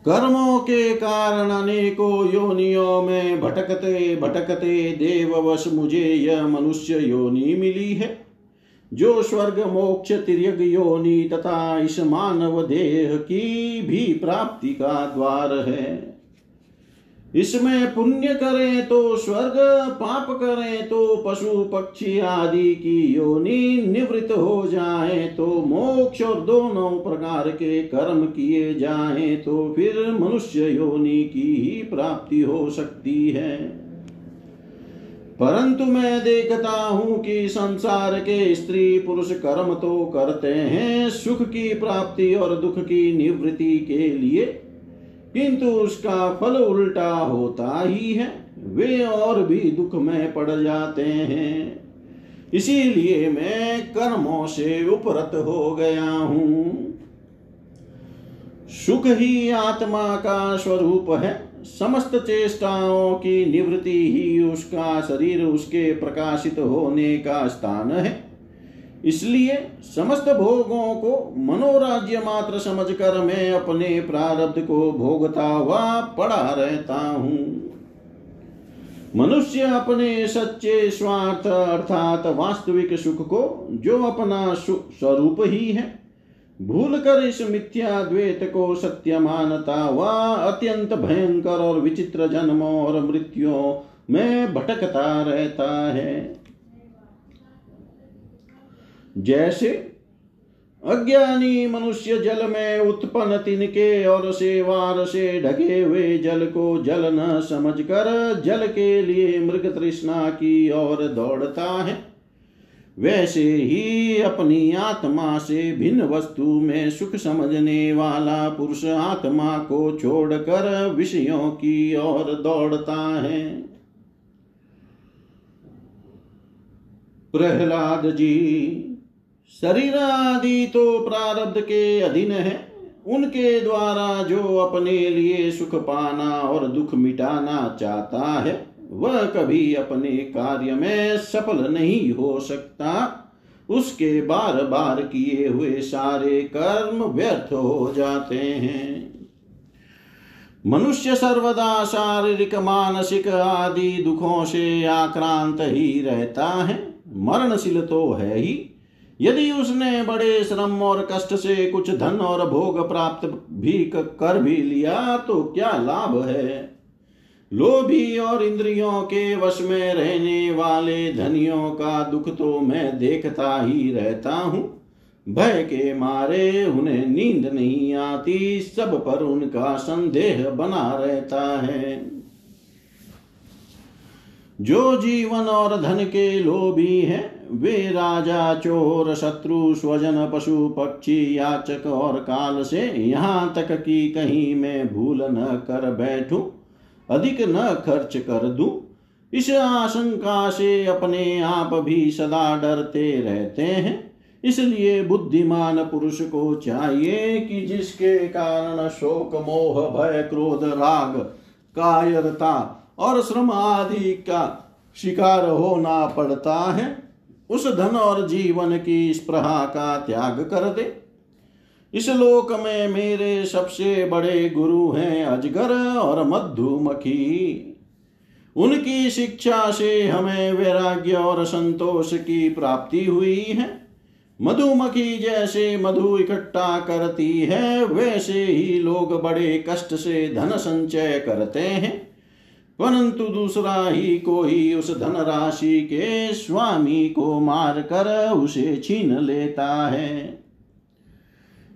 कर्मों के कारण अनेकों योनियों में भटकते भटकते देववश मुझे यह मनुष्य योनि मिली है। जो स्वर्ग मोक्ष तिर्यग योनि तथा इस मानव देह की भी प्राप्ति का द्वार है। इसमें पुण्य करें तो स्वर्ग, पाप करें तो पशु पक्षी आदि की योनि निवृत्त हो जाए तो मोक्ष और दोनों प्रकार के कर्म किए जाए तो फिर मनुष्य योनि की ही प्राप्ति हो सकती है। परंतु मैं देखता हूँ कि संसार के स्त्री पुरुष कर्म तो करते हैं, सुख की प्राप्ति और दुख की निवृत्ति के लिए। किंतु उसका फल उल्टा होता ही है, वे और भी दुख में पड़ जाते हैं। इसीलिए मैं कर्मों से उपरत हो गया हूँ। सुख ही आत्मा का स्वरूप है। समस्त चेष्टाओं की निवृत्ति ही उसका शरीर उसके प्रकाशित होने का स्थान है। इसलिए समस्त भोगों को मनोराज्य मात्र समझकर मैं अपने प्रारब्ध को भोगता हुआ पड़ा रहता हूँ। मनुष्य अपने सच्चे स्वार्थ अर्थात वास्तविक सुख को जो अपना स्वरूप ही है भूल कर इस मिथ्या द्वेत को सत्य मानता हुआ अत्यंत भयंकर और विचित्र जन्मों और मृत्युओं में भटकता रहता है। जैसे अज्ञानी मनुष्य जल में उत्पन्न तिनके और सेवार से ढके हुए जल को जल न समझकर जल के लिए मृग तृष्णा की ओर दौड़ता है। वैसे ही अपनी आत्मा से भिन्न वस्तु में सुख समझने वाला पुरुष आत्मा को छोड़कर विषयों की ओर दौड़ता है। प्रहलाद जी, शरीर आदि तो प्रारब्ध के अधीन है। उनके द्वारा जो अपने लिए सुख पाना और दुख मिटाना चाहता है वह कभी अपने कार्य में सफल नहीं हो सकता। उसके बार बार किए हुए सारे कर्म व्यर्थ हो जाते हैं। मनुष्य सर्वदा शारीरिक, मानसिक आदि दुखों से आक्रांत ही रहता है। मरणशील तो है ही। यदि उसने बड़े श्रम और कष्ट से कुछ धन और भोग प्राप्त भी कर भी लिया तो क्या लाभ है? लोभी और इंद्रियों के वश में रहने वाले धनियों का दुख तो मैं देखता ही रहता हूँ। भय के मारे उन्हें नींद नहीं आती, सब पर उनका संदेह बना रहता है। जो जीवन और धन के लोभी हैं, वे राजा, चोर, शत्रु, स्वजन, पशु, पक्षी, याचक और काल से यहाँ तक कि कहीं मैं भूल न कर बैठूं। अधिक न खर्च कर दूँ। इस आशंका से अपने आप भी सदा डरते रहते हैं। इसलिए बुद्धिमान पुरुष को चाहिए कि जिसके कारण शोक, मोह, भय, क्रोध, राग, कायरता और श्रम आदि का शिकार होना पड़ता है, उस धन और जीवन की स्प्रहा का त्याग कर दे। इस लोक में मेरे सबसे बड़े गुरु हैं अजगर और मधुमक्खी उनकी शिक्षा से हमें वैराग्य और संतोष की प्राप्ति हुई है। मधुमक्खी जैसे मधु इकट्ठा करती है, वैसे ही लोग बड़े कष्ट से धन संचय करते हैं। परंतु दूसरा ही कोई उस धन राशि के स्वामी को मारकर उसे छीन लेता है।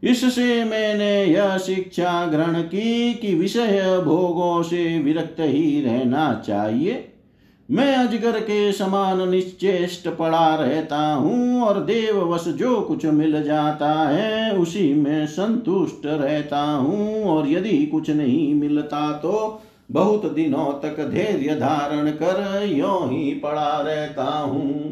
इससे मैंने यह शिक्षा ग्रहण की कि विषय भोगों से विरक्त ही रहना चाहिए। मैं अजगर के समान निश्चेष्ट पड़ा रहता हूँ और देववश जो कुछ मिल जाता है, उसी में संतुष्ट रहता हूँ। और यदि कुछ नहीं मिलता तो बहुत दिनों तक धैर्य धारण कर यो ही पड़ा रहता हूँ।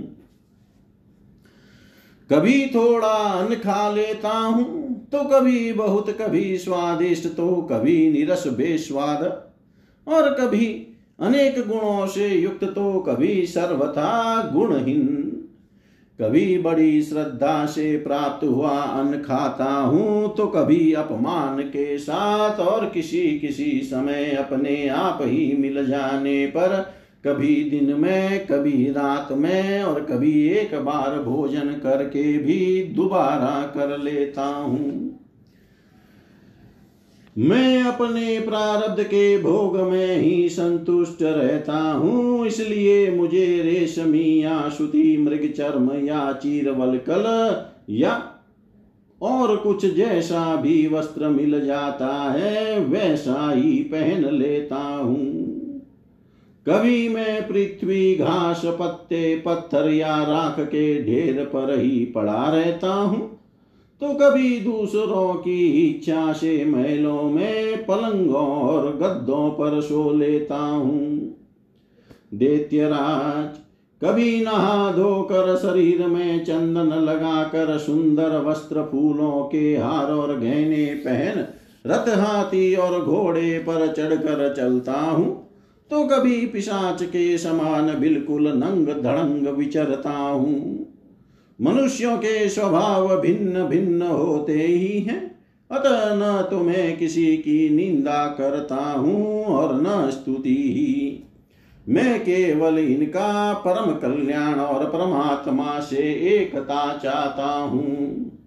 कभी थोड़ा अन्न खा लेता हूँ तो कभी बहुत, कभी स्वादिष्ट तो कभी निरस बेस्वाद। और कभी अनेक गुणों से युक्त तो कभी सर्वथा गुणहीन। कभी बड़ी श्रद्धा से प्राप्त हुआ अन्न खाता हूँ तो कभी अपमान के साथ। और किसी किसी समय अपने आप ही मिल जाने पर कभी दिन में, कभी रात में और कभी एक बार भोजन करके भी दोबारा कर लेता हूँ। मैं अपने प्रारब्ध के भोग में ही संतुष्ट रहता हूँ, इसलिए मुझे रेशमी या श्रुति मृग चर्म या चीरवल कल या और कुछ जैसा भी वस्त्र मिल जाता है, वैसा ही पहन लेता हूँ। कभी मैं पृथ्वी घास पत्ते पत्थर या राख के ढेर पर ही पड़ा रहता हूँ तो कभी दूसरों की इच्छा से महलों में पलंगों और गद्दों पर सो लेता हूँ। दैत्यराज, कभी नहा धोकर शरीर में चंदन लगाकर सुंदर वस्त्र फूलों के हार और गहने पहन रथ हाथी और घोड़े पर चढ़कर चलता हूँ। तो कभी पिशाच के समान बिल्कुल नंग धड़ंग विचरता हूँ। मनुष्यों के स्वभाव भिन्न भिन्न होते ही हैं। अतः न तो मैं किसी की निंदा करता हूँ और न स्तुति ही। मैं केवल इनका परम कल्याण और परमात्मा से एकता चाहता हूँ।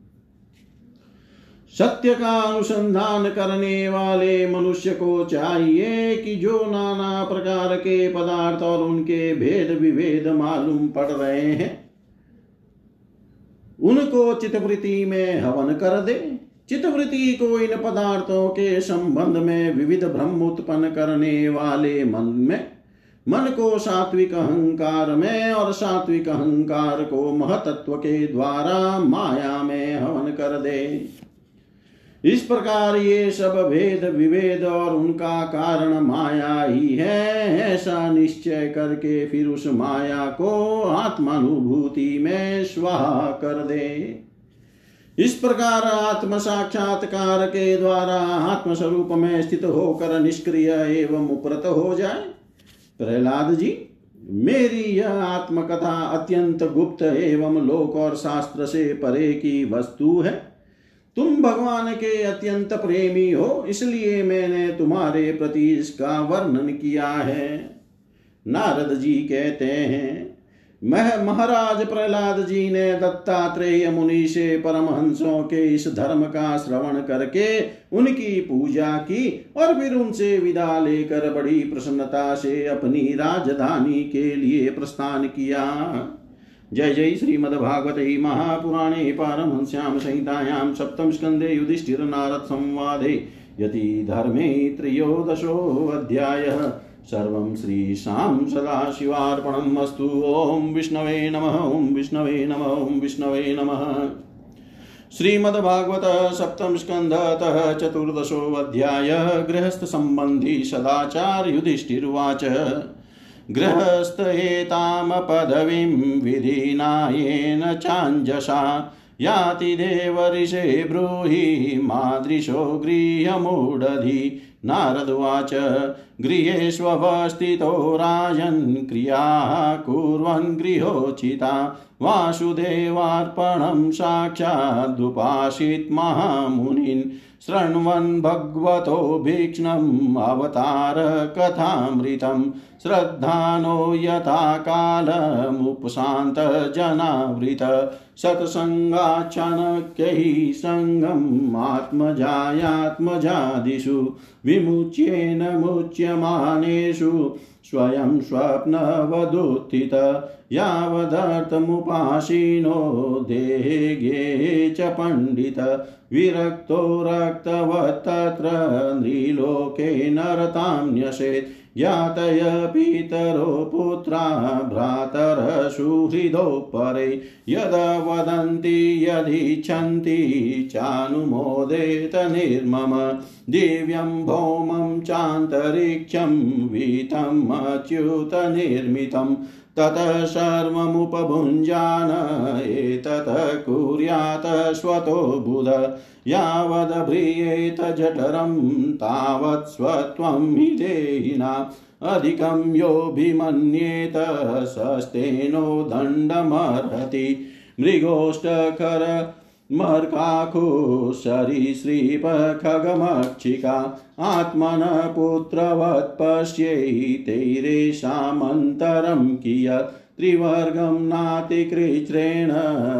सत्य का अनुसंधान करने वाले मनुष्य को चाहिए कि जो नाना प्रकार के पदार्थ और उनके भेद विभेद मालूम पड़ रहे हैं, उनको चितवृत्ति में हवन कर दे। चितवृत्ति को इन पदार्थों के संबंध में विविध भ्रम उत्पन्न करने वाले मन में, मन को सात्विक अहंकार में और सात्विक अहंकार को महतत्व के द्वारा माया में हवन कर दे। इस प्रकार ये सब भेद विभेद और उनका कारण माया ही है। ऐसा निश्चय करके फिर उस माया को आत्मानुभूति में स्वाहा कर दे। इस प्रकार आत्म साक्षात्कार के द्वारा आत्म स्वरूप में स्थित होकर निष्क्रिय एवं उपरत हो जाए। प्रहलाद जी, मेरी यह आत्मकथा अत्यंत गुप्त एवं लोक और शास्त्र से परे की वस्तु है। तुम भगवान के अत्यंत प्रेमी हो, इसलिए मैंने तुम्हारे प्रति इसका वर्णन किया है। नारद जी कहते हैं, मह, महाराज प्रहलाद जी ने दत्तात्रेय मुनि से परमहंसों के इस धर्म का श्रवण करके उनकी पूजा की और फिर उनसे विदा लेकर बड़ी प्रसन्नता से अपनी राजधानी के लिए प्रस्थान किया। जय जय श्रीमद्भागवते महापुराणे पारमहंस्यां संहितायां सप्तम स्कन्धे नारद संवादे यति धर्मे त्रयोदशोऽध्यायः सर्वं श्रीशां सदाशिवार्पणम् अस्तु। ॐ विष्णवे नमः, ॐ विष्णवे नमः, ॐ विष्णवे नमः। श्रीमद्भागवत सप्तम स्कन्धतः चतुर्दशोऽध्याय गृहस्थसम्बन्धी सदाचार युधिष्ठिरुवाच। गृहस्थ एतां पदवीं विधिनायेन चाञ्जसा। याति देवऋषे ब्रूहि मादृशो गृहमूढधि नारदुवाच गृहेष्वस्थितो राजन् क्रियाः कुर्वन् गृहोचिता। वासुदेवार्पणं साक्षादुपासीत् महामुनिन्। शृण्वन् भगवतो भीक्ष्णम् अवतार कथामृतं श्रद्धानो यथा कालमुपशान्त जनावृत सत्सङ्गाचाणक्यैः सङ्गम् आत्मजायात्मजादिषु। विमुच्येन मुच्यमानेषु। स्वयं स्वप्नवदुत्थित यावदर्थमुपासीनो देहे गेहे च पण्डित। विरक्तो रक्तवत्तत्र नृलोके नरतां न्यसेत् ज्ञातय पितरो पुत्रा भ्रातरः सुहृदो परे यद वदन्ति यदिच्छन्ति चानुमोदेत निर्मम। दिव्यं भौमं चान्तरिक्षं वीतम् अच्युतनिर्मितं ततः सर्वमुपभुञ्जान एतत् कुर्यात् स्वतो बुध यावदभ्रियेत जठरं, तावत् स्वत्वं हि देहिना अधिकं योऽभिमन्येत, सस्तेनो दण्डमर्हति। मृगोष्टकर मर्काकुसरीसृपखगमक्षिका आत्मनः पुत्रवत् पश्यैतैरेषामन्तरं कियत्? त्रिवर्गं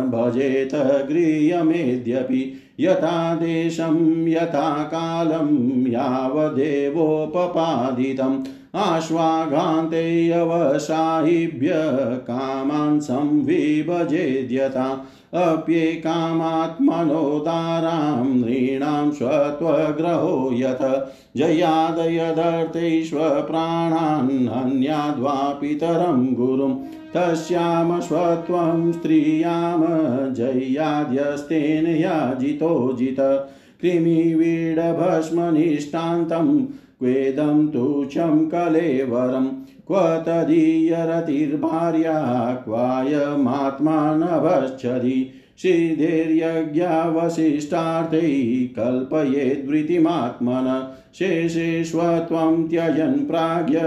भजेत गृह्यमेद्यपि। यथा देशं यथा कालं यावदेवोपपादितम्। आश्वाघान्ते अवसाहिभ्य कामान् संविभजेद्यथा। अप्येकामात्मनोदारां नृणां स्वत्वग्रहो यथ। जयादयदर्थैष्वप्राणान् अन्याद्वा पितरं गुरुं तस्याम स्वत्वं स्त्रियाम जय्याद्यस्तेन याजितो जित कृमिवीडभस्मनिष्ठान्तं क्वेदं तुच्छं कलेवरं, क्व तदीयरतिर्भार्या क्वायमात्मा नभश्चरि सिद्धिर्यज्ञावशिष्टार्थै कल्पयेद्वृत्तिमात्मन शेषेष्वत्वं त्यजन् प्राज्ञ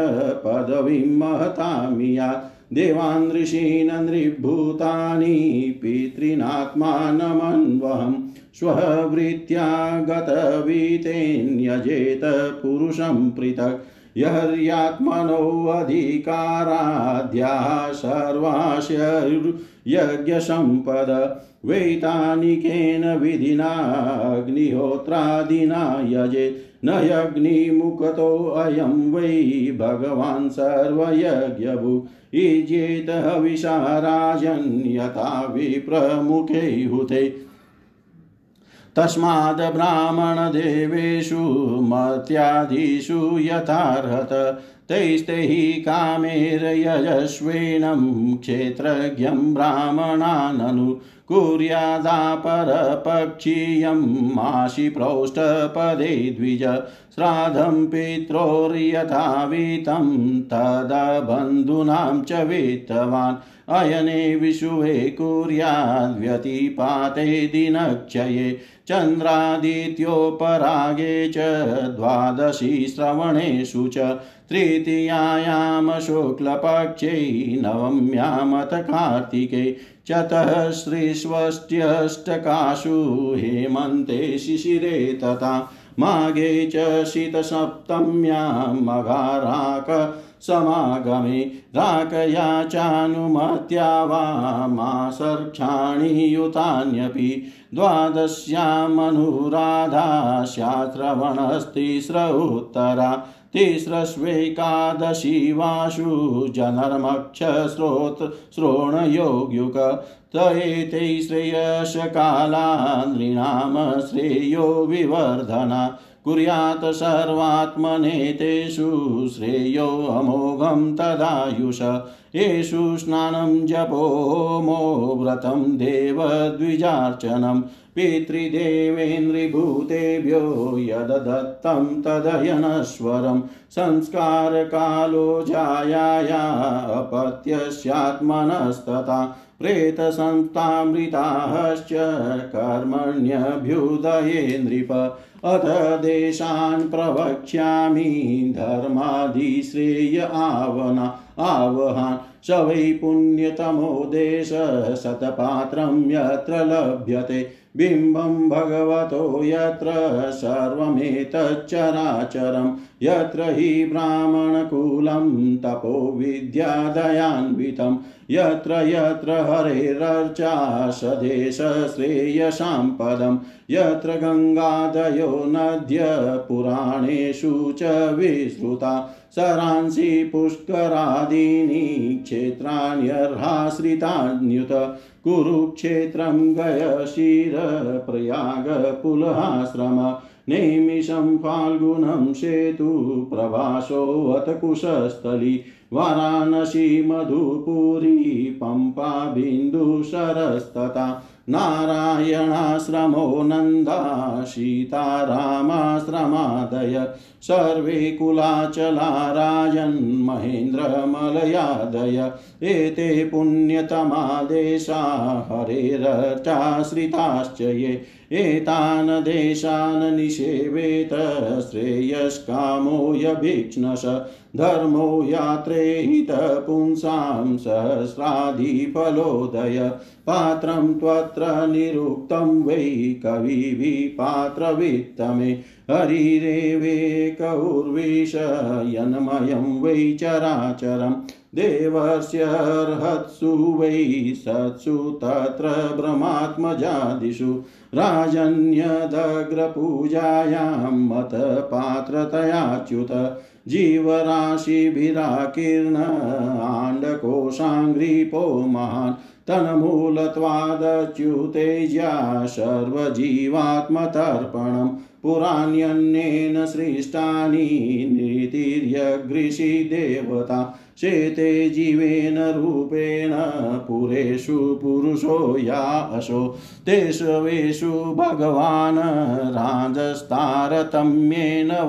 पदवीं महतामियात् देवान् ऋषीन् नृभूतानि पितॄनात्मानमन्वहम् स्ववृत्त्या गतवीतेन्यजेत पुरुषं पृथक्। यर्यात्मनोऽधिकाराद्याः सर्वास्य यज्ञसम्पद वैतानिकेन विधिना अग्निहोत्रादिना यजेत्। न यज्ञिमुखतोऽयं वै भगवान् सर्वयज्ञभु। युज्येत हविषा राजन् विप्रमुखे हुते। तस्माद् ब्राह्मणदेवेषु मर्त्यादिषु यथार्हत, तैस्तैः कामेर्यजस्वेनं क्षेत्रज्ञं ब्राह्मणाननु कुर्यादापरपक्षीयं माशि प्रोष्ठपदे द्विज, श्राद्धं पित्रोर्यथावीतं तदा बन्धूनां च वित्तवान्। अयने विषुवे कुर्याद्व्यतिपाते दिनक्षये चन्द्रादित्योपरागे च द्वादशी श्रवणेषु च तृतीयायां शुक्लपक्षे नवम्यामथ कार्तिके चतस्रिष्वष्ट्यष्टकाशु हेमन्ते शिशिरे तथा माघे च शीतसप्तम्यां मघाराक समागमे राकया चानुमत्या वा मासर्क्षाणि युतान्यपि द्वादश्यामनुराधास्याश्रवणस्तिस्र उत्तरा तिस्रस्वेकादशी वाशु जनर्मक्षस्रोत श्रोणयोग्युक त एते श्रेयसकाला नृणां श्रेयो विवर्धना कुर्यात् सर्वात्मनेतेषु श्रेयो अमोघं तदायुष। येषु स्नानं जपोमो व्रतं देवद्विजार्चनं। पितृदेवेन्द्रिभूतेभ्यो यददत्तं तदयनश्वरं। संस्कारकालो जायाया अपत्यस्यात्मनस्तथा प्रेतसंस्थामृताश्च कर्मण्यभ्युदये नृप अथ देशान् प्रवक्ष्यामि धर्मादिश्रेय आवना आवहान्। स वै पुण्यतमो देश शतपात्रं यत्र लभ्यते। बिम्बं भगवतो यत्र सर्वमेतच्चराचरं। यत्र हि ब्राह्मणकुलं तपो विद्यादयान्वितं यत्र यत्र हरेरर्चा सदेशश्रेयसां पदं यत्र गङ्गादयो नद्य पुराणेषु च विश्रुता। सरांसि पुष्करादीनि क्षेत्राण्यर्हाश्रितान्युत। कुरुक्षेत्रं गयशिरप्रयागपुलहाश्रम। नैमिषं फाल्गुनं सेतु प्रभासोऽथ कुशस्थली। वाराणसी, मधुपुरी पम्पा बिन्दुसरस्तथा नारायणाश्रमो, नन्दा, सीतारामाश्रमादय, सर्वे कुलाचला, राजन् महेन्द्रमलयादय एते पुण्यतमा देशा हरेरचाश्रिताश्च ये एतान् देशान् निषेवेत श्रेयस्कामो यभीक्ष्णश धर्मो यात्रेहित पुंसां सहस्राधिफलोदय। पात्रं त्वत्र निरुक्तं वै कविभिपात्रवित्तमे हरिरेवेकौर्विषयन्मयं वै चराचरम् देवस्यर्हत्सु वै सत्सु तत्र ब्रह्मात्मजादिषु। राजन्यदग्रपूजायां मतपात्रतयाच्युत। जीवराशिभिराकीर्ण आण्डकोशाङ्घ्रिपो महान् तन्मूलत्वादच्युतेज्या सर्वजीवात्मतर्पणं पुराण्यन्नेन सृष्टानि नीतिर्यगृषि देवता शेते जीवेन रूपेण पुरेषु पुरुषो या असो तेष्वेषु भगवान् राजस्तारतम्येन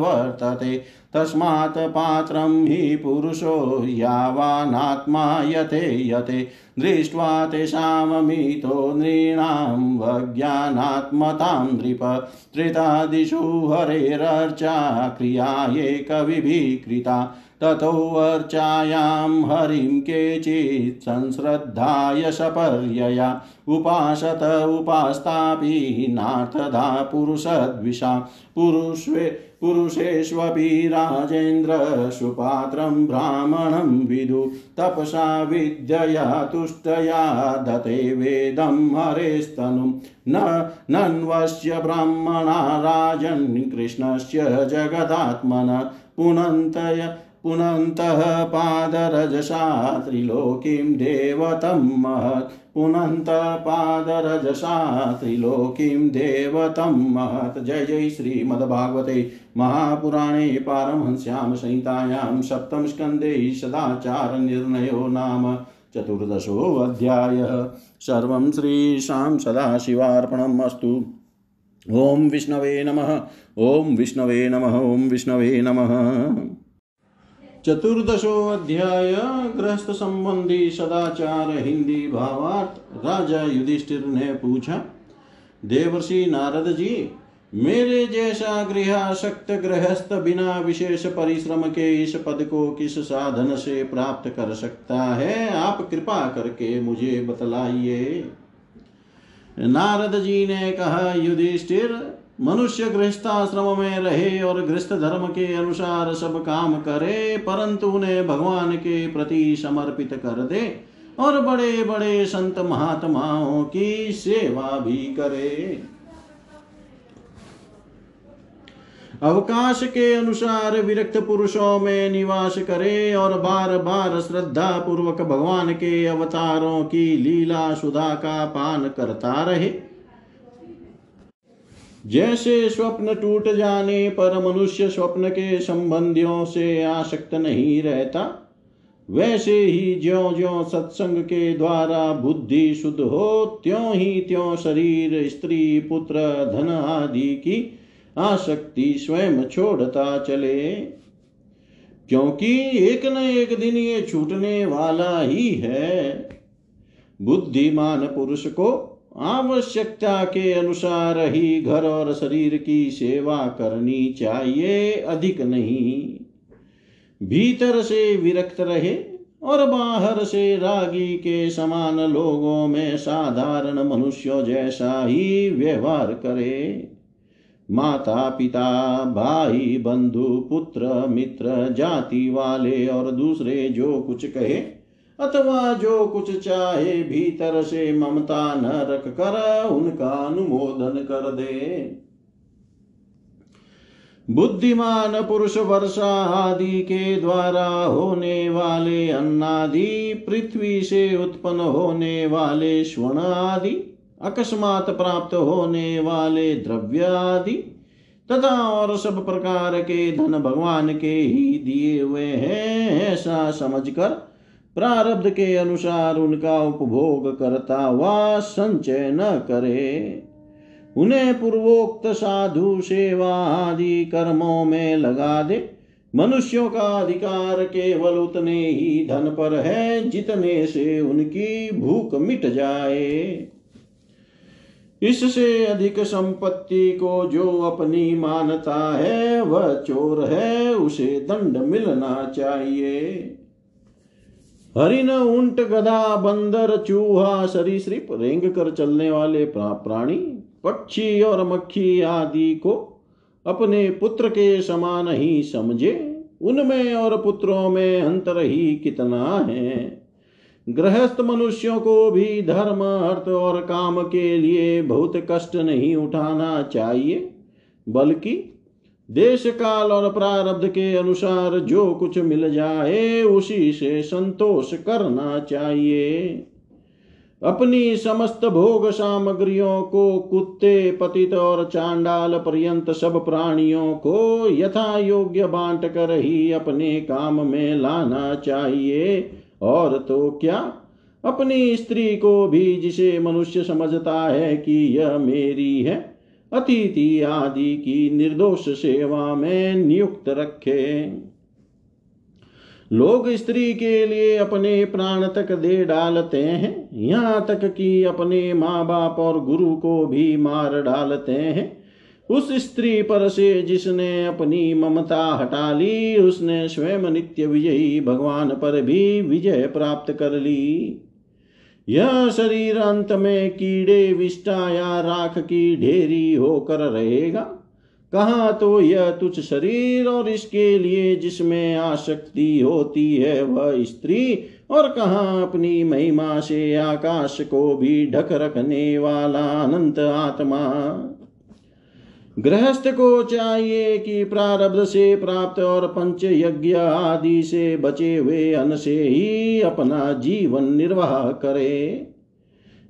वर्तते तस्मात् पात्रं हि पुरुषो यावानात्मा यते यते दृष्ट्वा तेषाममितो नृणां वज्ञानात्मतां नृप त्रितादिषु हरेरर्चा क्रियाये कविभिः कृता। ततोऽर्चायां हरिं केचित् संश्रद्धाय सपर्यया। उपासत उपास्तापि नार्थदा पुरुषद्विषा। पुरुषे पुरुषेष्वपि राजेन्द्र सुपात्रं ब्राह्मणं विदु। तपसा विद्यया तुष्टया दते वेदं हरेस्तनुं। न नन्वस्य ब्राह्मणा राजन् कृष्णस्य जगदात्मन पुनन्तय पुनन्तः पादरजसा त्रिलोकीं देवतं महत्। पुनन्तः पादरजसा त्रिलोकीं देवतं महत्। जय जय श्रीमद्भागवते महापुराणे पारमहंस्यां संहितायां सप्तमस्कन्धे सदाचारनिर्णयो नाम चतुर्दशोऽध्यायः। सर्वं श्रीशां सदाशिवार्पणम् अस्तु। ॐ विष्णवे नमः। ॐ विष्णवे नमः। ॐ विष्णवे नमः। चतुर्दशो अध्याय गृहस्थ संबंधी सदाचार हिंदी भावार्थ राजा युधिष्ठिर ने पूछा, देवर्षि नारद जी मेरे जैसा गृहाशक्त गृहस्थ बिना विशेष परिश्रम के इस पद को किस साधन से प्राप्त कर सकता है? आप कृपा करके मुझे बतलाइए। नारद जी ने कहा, युधिष्ठिर मनुष्य गृहस्थाश्रम में रहे और गृहस्थ धर्म के अनुसार सब काम करे, परंतु उन्हें भगवान के प्रति समर्पित कर दे और बड़े बड़े संत महात्माओं की सेवा भी करे। अवकाश के अनुसार विरक्त पुरुषों में निवास करे और बार बार श्रद्धा पूर्वक भगवान के अवतारों की लीला सुधा का पान करता रहे। जैसे स्वप्न टूट जाने पर मनुष्य स्वप्न के संबंधियों से आसक्त नहीं रहता, वैसे ही ज्यो ज्यो सत्संग के द्वारा बुद्धि शुद्ध हो, त्यों ही त्यों शरीर, स्त्री, पुत्र, धन आदि की आसक्ति स्वयं छोड़ता चले। क्योंकि एक न एक दिन ये छूटने वाला ही है। बुद्धिमान पुरुष को आवश्यकता के अनुसार ही घर और शरीर की सेवा करनी चाहिए, अधिक नहीं। भीतर से विरक्त रहे और बाहर से रागी के समान लोगों में साधारण मनुष्यों जैसा ही व्यवहार करे। माता पिता भाई, बंधु, पुत्र, मित्र, जाति वाले और दूसरे जो कुछ कहे अथवा जो कुछ चाहे भीतर से ममता न रख कर उनका अनुमोदन कर दे। बुद्धिमान पुरुष वर्षा आदि के द्वारा होने वाले अन्नादि, पृथ्वी से उत्पन्न होने वाले स्वर्ण आदि, अकस्मात प्राप्त होने वाले द्रव्य आदि, तथा और सब प्रकार के धन भगवान के ही दिए हुए हैं, ऐसा समझकर प्रारब्ध के अनुसार उनका उपभोग करता हुआ संचय न करे। उन्हें पूर्वोक्त साधु सेवा आदि कर्मों में लगा दे। मनुष्यों का अधिकार केवल उतने ही धन पर है जितने से उनकी भूख मिट जाए। इससे अधिक संपत्ति को जो अपनी मानता है, वह चोर है, उसे दंड मिलना चाहिए। हरिण ऊँट गधा बंदर चूहा सरीसृप रेंग कर चलने वाले प्राणी, पक्षी और मक्खी आदि को अपने पुत्र के समान ही समझे। उनमें और पुत्रों में अंतर ही कितना है? गृहस्थ मनुष्यों को भी धर्म, अर्थ और काम के लिए बहुत कष्ट नहीं उठाना चाहिए, बल्कि देश काल और प्रारब्ध के अनुसार जो कुछ मिल जाए, उसी से संतोष करना चाहिए। अपनी समस्त भोग सामग्रियों को, कुत्ते, पतित और चांडाल पर्यंत सब प्राणियों को यथा योग्य बांट कर ही अपने काम में लाना चाहिए। और तो क्या? अपनी स्त्री को भी जिसे मनुष्य समझता है कि यह मेरी है अतिथि आदि की निर्दोष सेवा में नियुक्त रखे। लोग स्त्री के लिए अपने प्राण तक दे डालते हैं, यहाँ तक कि अपने माँ बाप और गुरु को भी मार डालते हैं। उस स्त्री पर से जिसने अपनी ममता हटा ली, उसने स्वयं नित्य विजयी भगवान पर भी विजय प्राप्त कर ली। यह शरीर अंत में कीड़े विष्टा या राख की ढेरी होकर रहेगा। कहा तो यह तुझ शरीर और इसके लिए जिसमें आसक्ति होती है वह स्त्री, और कहा अपनी महिमा से आकाश को भी ढक रखने वाला अनंत आत्मा। गृहस्थ को चाहिए कि प्रारब्ध से प्राप्त और पंच यज्ञ आदि से बचे हुए अन्न से ही अपना जीवन निर्वाह करे।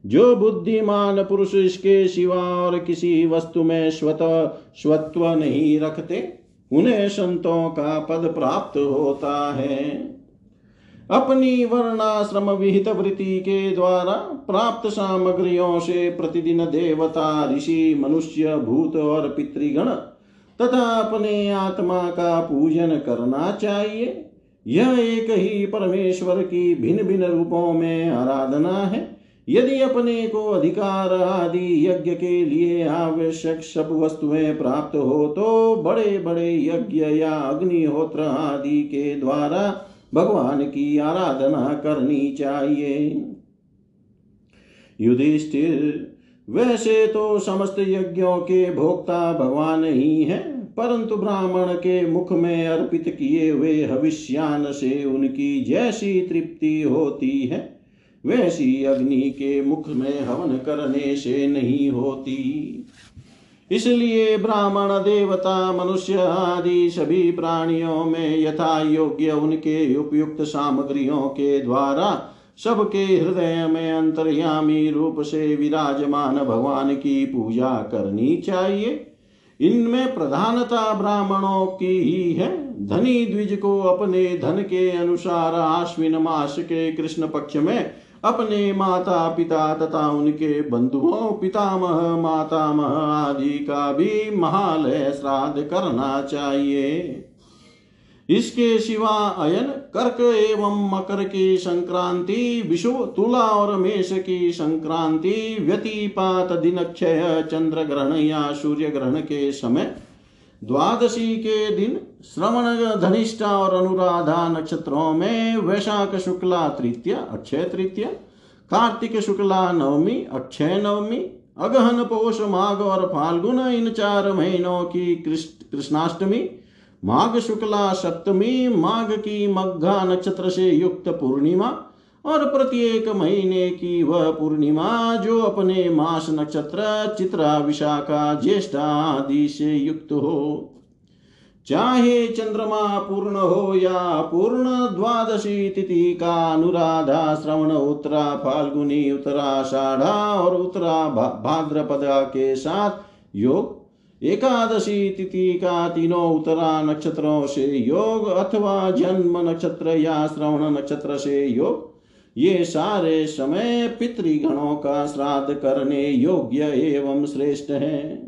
जो बुद्धिमान पुरुष इसके सिवा और किसी वस्तु में स्वत, स्वत्व नहीं रखते, उन्हें संतों का पद प्राप्त होता है। अपनी वर्णाश्रम विहित वृत्ति के द्वारा प्राप्त सामग्रियों से प्रतिदिन देवता, ऋषि, मनुष्य, भूत और पितृगण तथा अपने आत्मा का पूजन करना चाहिए। यह एक ही परमेश्वर की भिन्न भिन्न रूपों में आराधना है। यदि अपने को अधिकार आदि यज्ञ के लिए आवश्यक सब वस्तुएँ प्राप्त हो तो बड़े बड़े यज्ञ या अग्निहोत्र आदि के द्वारा भगवान की आराधना करनी चाहिए। युधिष्ठिर, वैसे तो समस्त यज्ञों के भोक्ता भगवान ही हैं, परंतु ब्राह्मण के मुख में अर्पित किए हुए हविष्यान से उनकी जैसी तृप्ति होती है, वैसी अग्नि के मुख में हवन करने से नहीं होती। इसलिए ब्राह्मण, देवता, मनुष्य आदि सभी प्राणियों में यथा योग्य उनके उपयुक्त सामग्रियों के द्वारा सबके हृदय में अंतर्यामी रूप से विराजमान भगवान की पूजा करनी चाहिए। इनमें प्रधानता ब्राह्मणों की ही है। धनी द्विज को अपने धन के अनुसार आश्विन मास के कृष्ण पक्ष में अपने माता पिता तथा उनके बंधुओं, पितामह, मातामह आदि का भी महालय श्राद्ध करना चाहिए। इसके सिवा अयन, कर्क एवं मकर की संक्रांति, विषु, तुला और मेष की संक्रांति, व्यतिपात दिनक्षय चंद्र ग्रहण या सूर्य ग्रहण के समय द्वादशी के दिन श्रवण, धनिष्ठा और अनुराधा नक्षत्रों में वैशाख, शुक्ला, तृतीया, अक्षय तृतीया, कार्तिक, शुक्ला, नवमी, अक्षय नवमी, अगहन, पोष, माघ और फाल्गुन, इन चार महीनों की कृष्णाष्टमी, माघ, शुक्ला, सप्तमी, माघ की मग्घा नक्षत्र से युक्त पूर्णिमा और प्रत्येक महीने की वह पूर्णिमा जो अपने मास नक्षत्र, चित्रा, विशाखा, ज्येष्ठा आदि से युक्त हो। चाहे चंद्रमा पूर्ण हो या पूर्ण द्वादशी तिथि का अनुराधा, श्रवण, उत्तरा, फाल्गुनी उत्तराषाढ़ा और उत्तरा भाद्रपद के साथ योग, एकादशी तिथि का तीनों उत्तरा नक्षत्रों से योग अथवा जन्म नक्षत्र या श्रवण नक्षत्र से योग ये सारे समय पितृगणों का श्राद्ध करने योग्य एवं श्रेष्ठ है।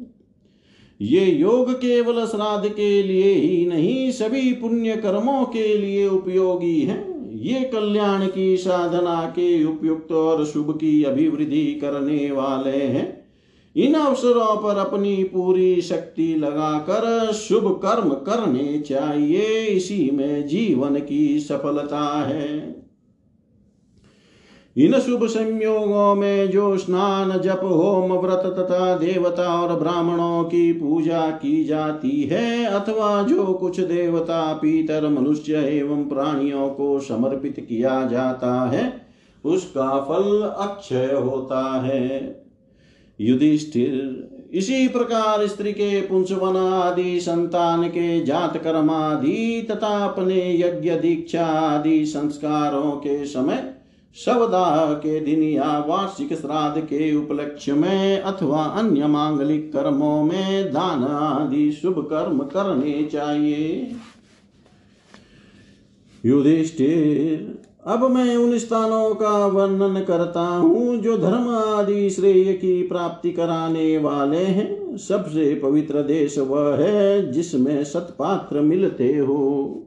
ये योग केवल श्राद्ध के लिए ही नहीं, सभी पुण्य कर्मों के लिए उपयोगी है। ये कल्याण की साधना के उपयुक्त और शुभ की अभिवृद्धि करने वाले हैं। इन अवसरों पर अपनी पूरी शक्ति लगाकर शुभ कर्म करने चाहिए, इसी में जीवन की सफलता है। इन शुभ संयोगों में जो स्नान, जप, होम, व्रत तथा देवता और ब्राह्मणों की पूजा की जाती है, अथवा जो कुछ देवता, पीतर, मनुष्य एवं प्राणियों को समर्पित किया जाता है, उसका फल अक्षय होता है। युधिष्ठिर, इसी प्रकार स्त्री के पुंसवन आदि, संतान के जात कर्म आदि तथा अपने यज्ञ, दीक्षा आदि संस्कारों के समय शवदाह के दिन या वार्षिक श्राद्ध के उपलक्ष्य में अथवा अन्य मांगलिक कर्मों में दान आदि शुभ कर्म करने चाहिए। युधिष्ठिर, अब मैं उन स्थानों का वर्णन करता हूँ जो धर्म आदि श्रेय की प्राप्ति कराने वाले हैं। सबसे पवित्र देश वह है जिसमें सतपात्र मिलते हो।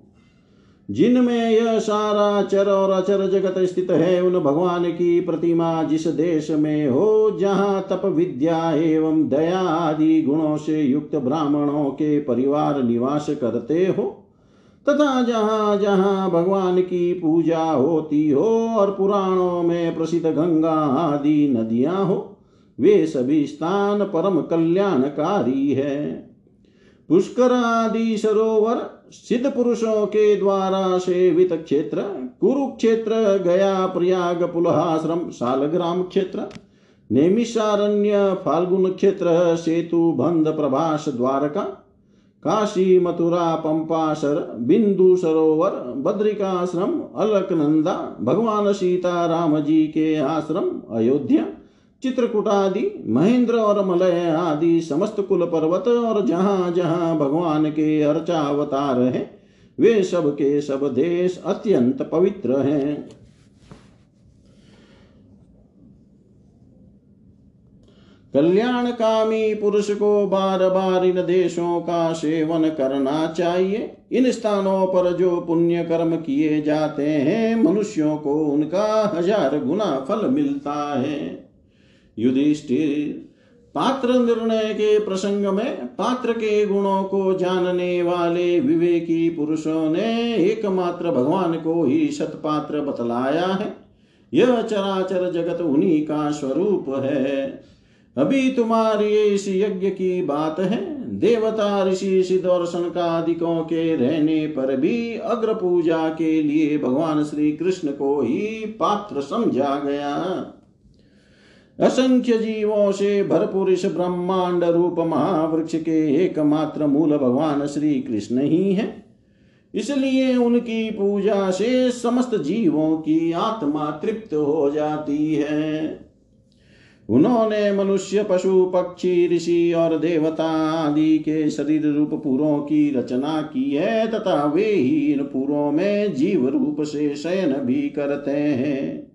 जिनमें यह सारा चर और अचर जगत स्थित है, उन भगवान की प्रतिमा जिस देश में हो, जहाँ तप विद्या एवं दया आदि गुणों से युक्त ब्राह्मणों के परिवार निवास करते हो, तथा जहाँ जहाँ भगवान की पूजा होती हो और पुराणों में प्रसिद्ध गंगा आदि नदियाँ हो, वे सभी स्थान परम कल्याणकारी है। पुष्कर आदि सरोवर सिद्ध पुरुषों के द्वारा सेवित क्षेत्र कुरुक्षेत्र गया प्रयाग पुलहाश्रम सालग्राम क्षेत्र नेमिषारण्य फाल्गुन क्षेत्र सेतु बंध प्रभास द्वारका काशी मथुरा पंपासर बिंदु सरोवर बद्रिकाश्रम, अलकनंदा, भगवान सीता राम जी के आश्रम, अयोध्या। चित्रकूट आदि महेंद्र और मलय आदि समस्त कुल पर्वत और जहाँ जहाँ भगवान के अर्चा अवतार हैं, वे सब के सब देश अत्यंत पवित्र हैं। कल्याणकामी पुरुष को बार बार इन देशों का सेवन करना चाहिए। इन स्थानों पर जो पुण्य कर्म किए जाते हैं, मनुष्यों को उनका हज़ार गुना फल मिलता है। युधिष्ठिर पात्र निर्णय के प्रसंग में पात्र के गुणों को जानने वाले विवेकी पुरुषों ने एकमात्र भगवान को ही सतपात्र बतलाया है। यह चराचर जगत उन्हीं का स्वरूप है। अभी तुम्हारी इस यज्ञ की बात है। देवता ऋषि सिद्ध और शनकादिकों के रहने पर भी अग्र पूजा के लिए भगवान श्री कृष्ण को ही पात्र समझा गया। असंख्य जीवों से भरपूर इस ब्रह्मांड रूप महावृक्ष के एकमात्र मूल भगवान श्री कृष्ण ही है। इसलिए उनकी पूजा से समस्त जीवों की आत्मा तृप्त हो जाती है। उन्होंने मनुष्य, पशु, पक्षी, ऋषि और देवता आदि के शरीर रूप पुरों की रचना की है तथा वे ही इन पुरों में जीव रूप से शयन भी करते हैं।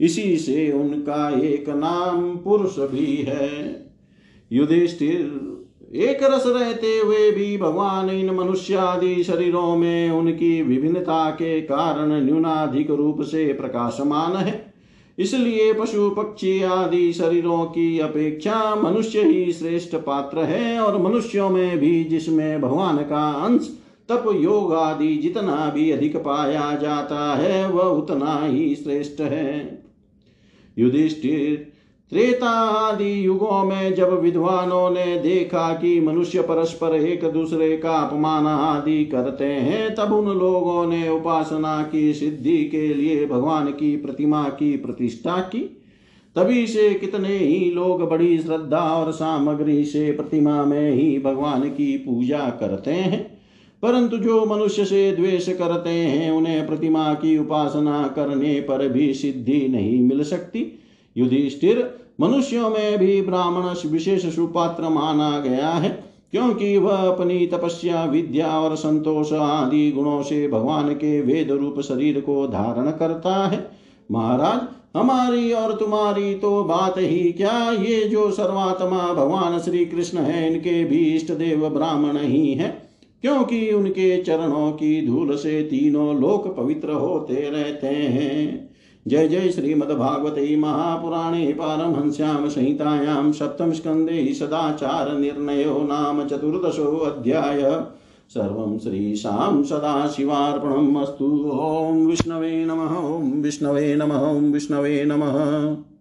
इसी से उनका एक नाम पुरुष भी है। युधिष्ठिर, एक रस रहते हुए भी भगवान इन मनुष्यादि शरीरों में उनकी विभिन्नता के कारण न्यूनाधिक रूप से प्रकाशमान है। इसलिए पशु, पक्षी आदि शरीरों की अपेक्षा मनुष्य ही श्रेष्ठ पात्र है और मनुष्यों में भी जिसमें भगवान का अंश, तप, योग आदि जितना भी अधिक पाया जाता है, वह उतना ही श्रेष्ठ है। युधिष्ठिर। त्रेता आदि युगों में जब विद्वानों ने देखा कि मनुष्य परस्पर एक दूसरे का अपमान आदि करते हैं, तब उन लोगों ने उपासना की, सिद्धि के लिए भगवान की प्रतिमा की प्रतिष्ठा की। तभी से कितने ही लोग बड़ी श्रद्धा और सामग्री से प्रतिमा में ही भगवान की पूजा करते हैं। परंतु जो मनुष्य से द्वेष करते हैं, उन्हें प्रतिमा की उपासना करने पर भी सिद्धि नहीं मिल सकती। युधिष्ठिर, मनुष्यों में भी ब्राह्मण विशेष सुपात्र माना गया है, क्योंकि वह अपनी तपस्या, विद्या और संतोष आदि गुणों से भगवान के वेद रूप शरीर को धारण करता है। महाराज, हमारी और तुम्हारी तो बात ही क्या? ये जो सर्वात्मा भगवान श्री कृष्ण है, इनके भी इष्ट देव ब्राह्मण ही हैं। क्योंकि उनके चरणों की धूल से तीनों लोक पवित्र होते रहते हैं। जय जय श्रीमद्भागवते महापुराणे पारमहंस्यां संहितायां सदाचार निर्णयो नाम चतुर्दशोऽध्याय सर्वं श्रीशां सदाशिवार्पणम् अस्तु। ॐ विष्णवे नमः, ॐ विष्णवे नमः, ॐ विष्णवे नमः।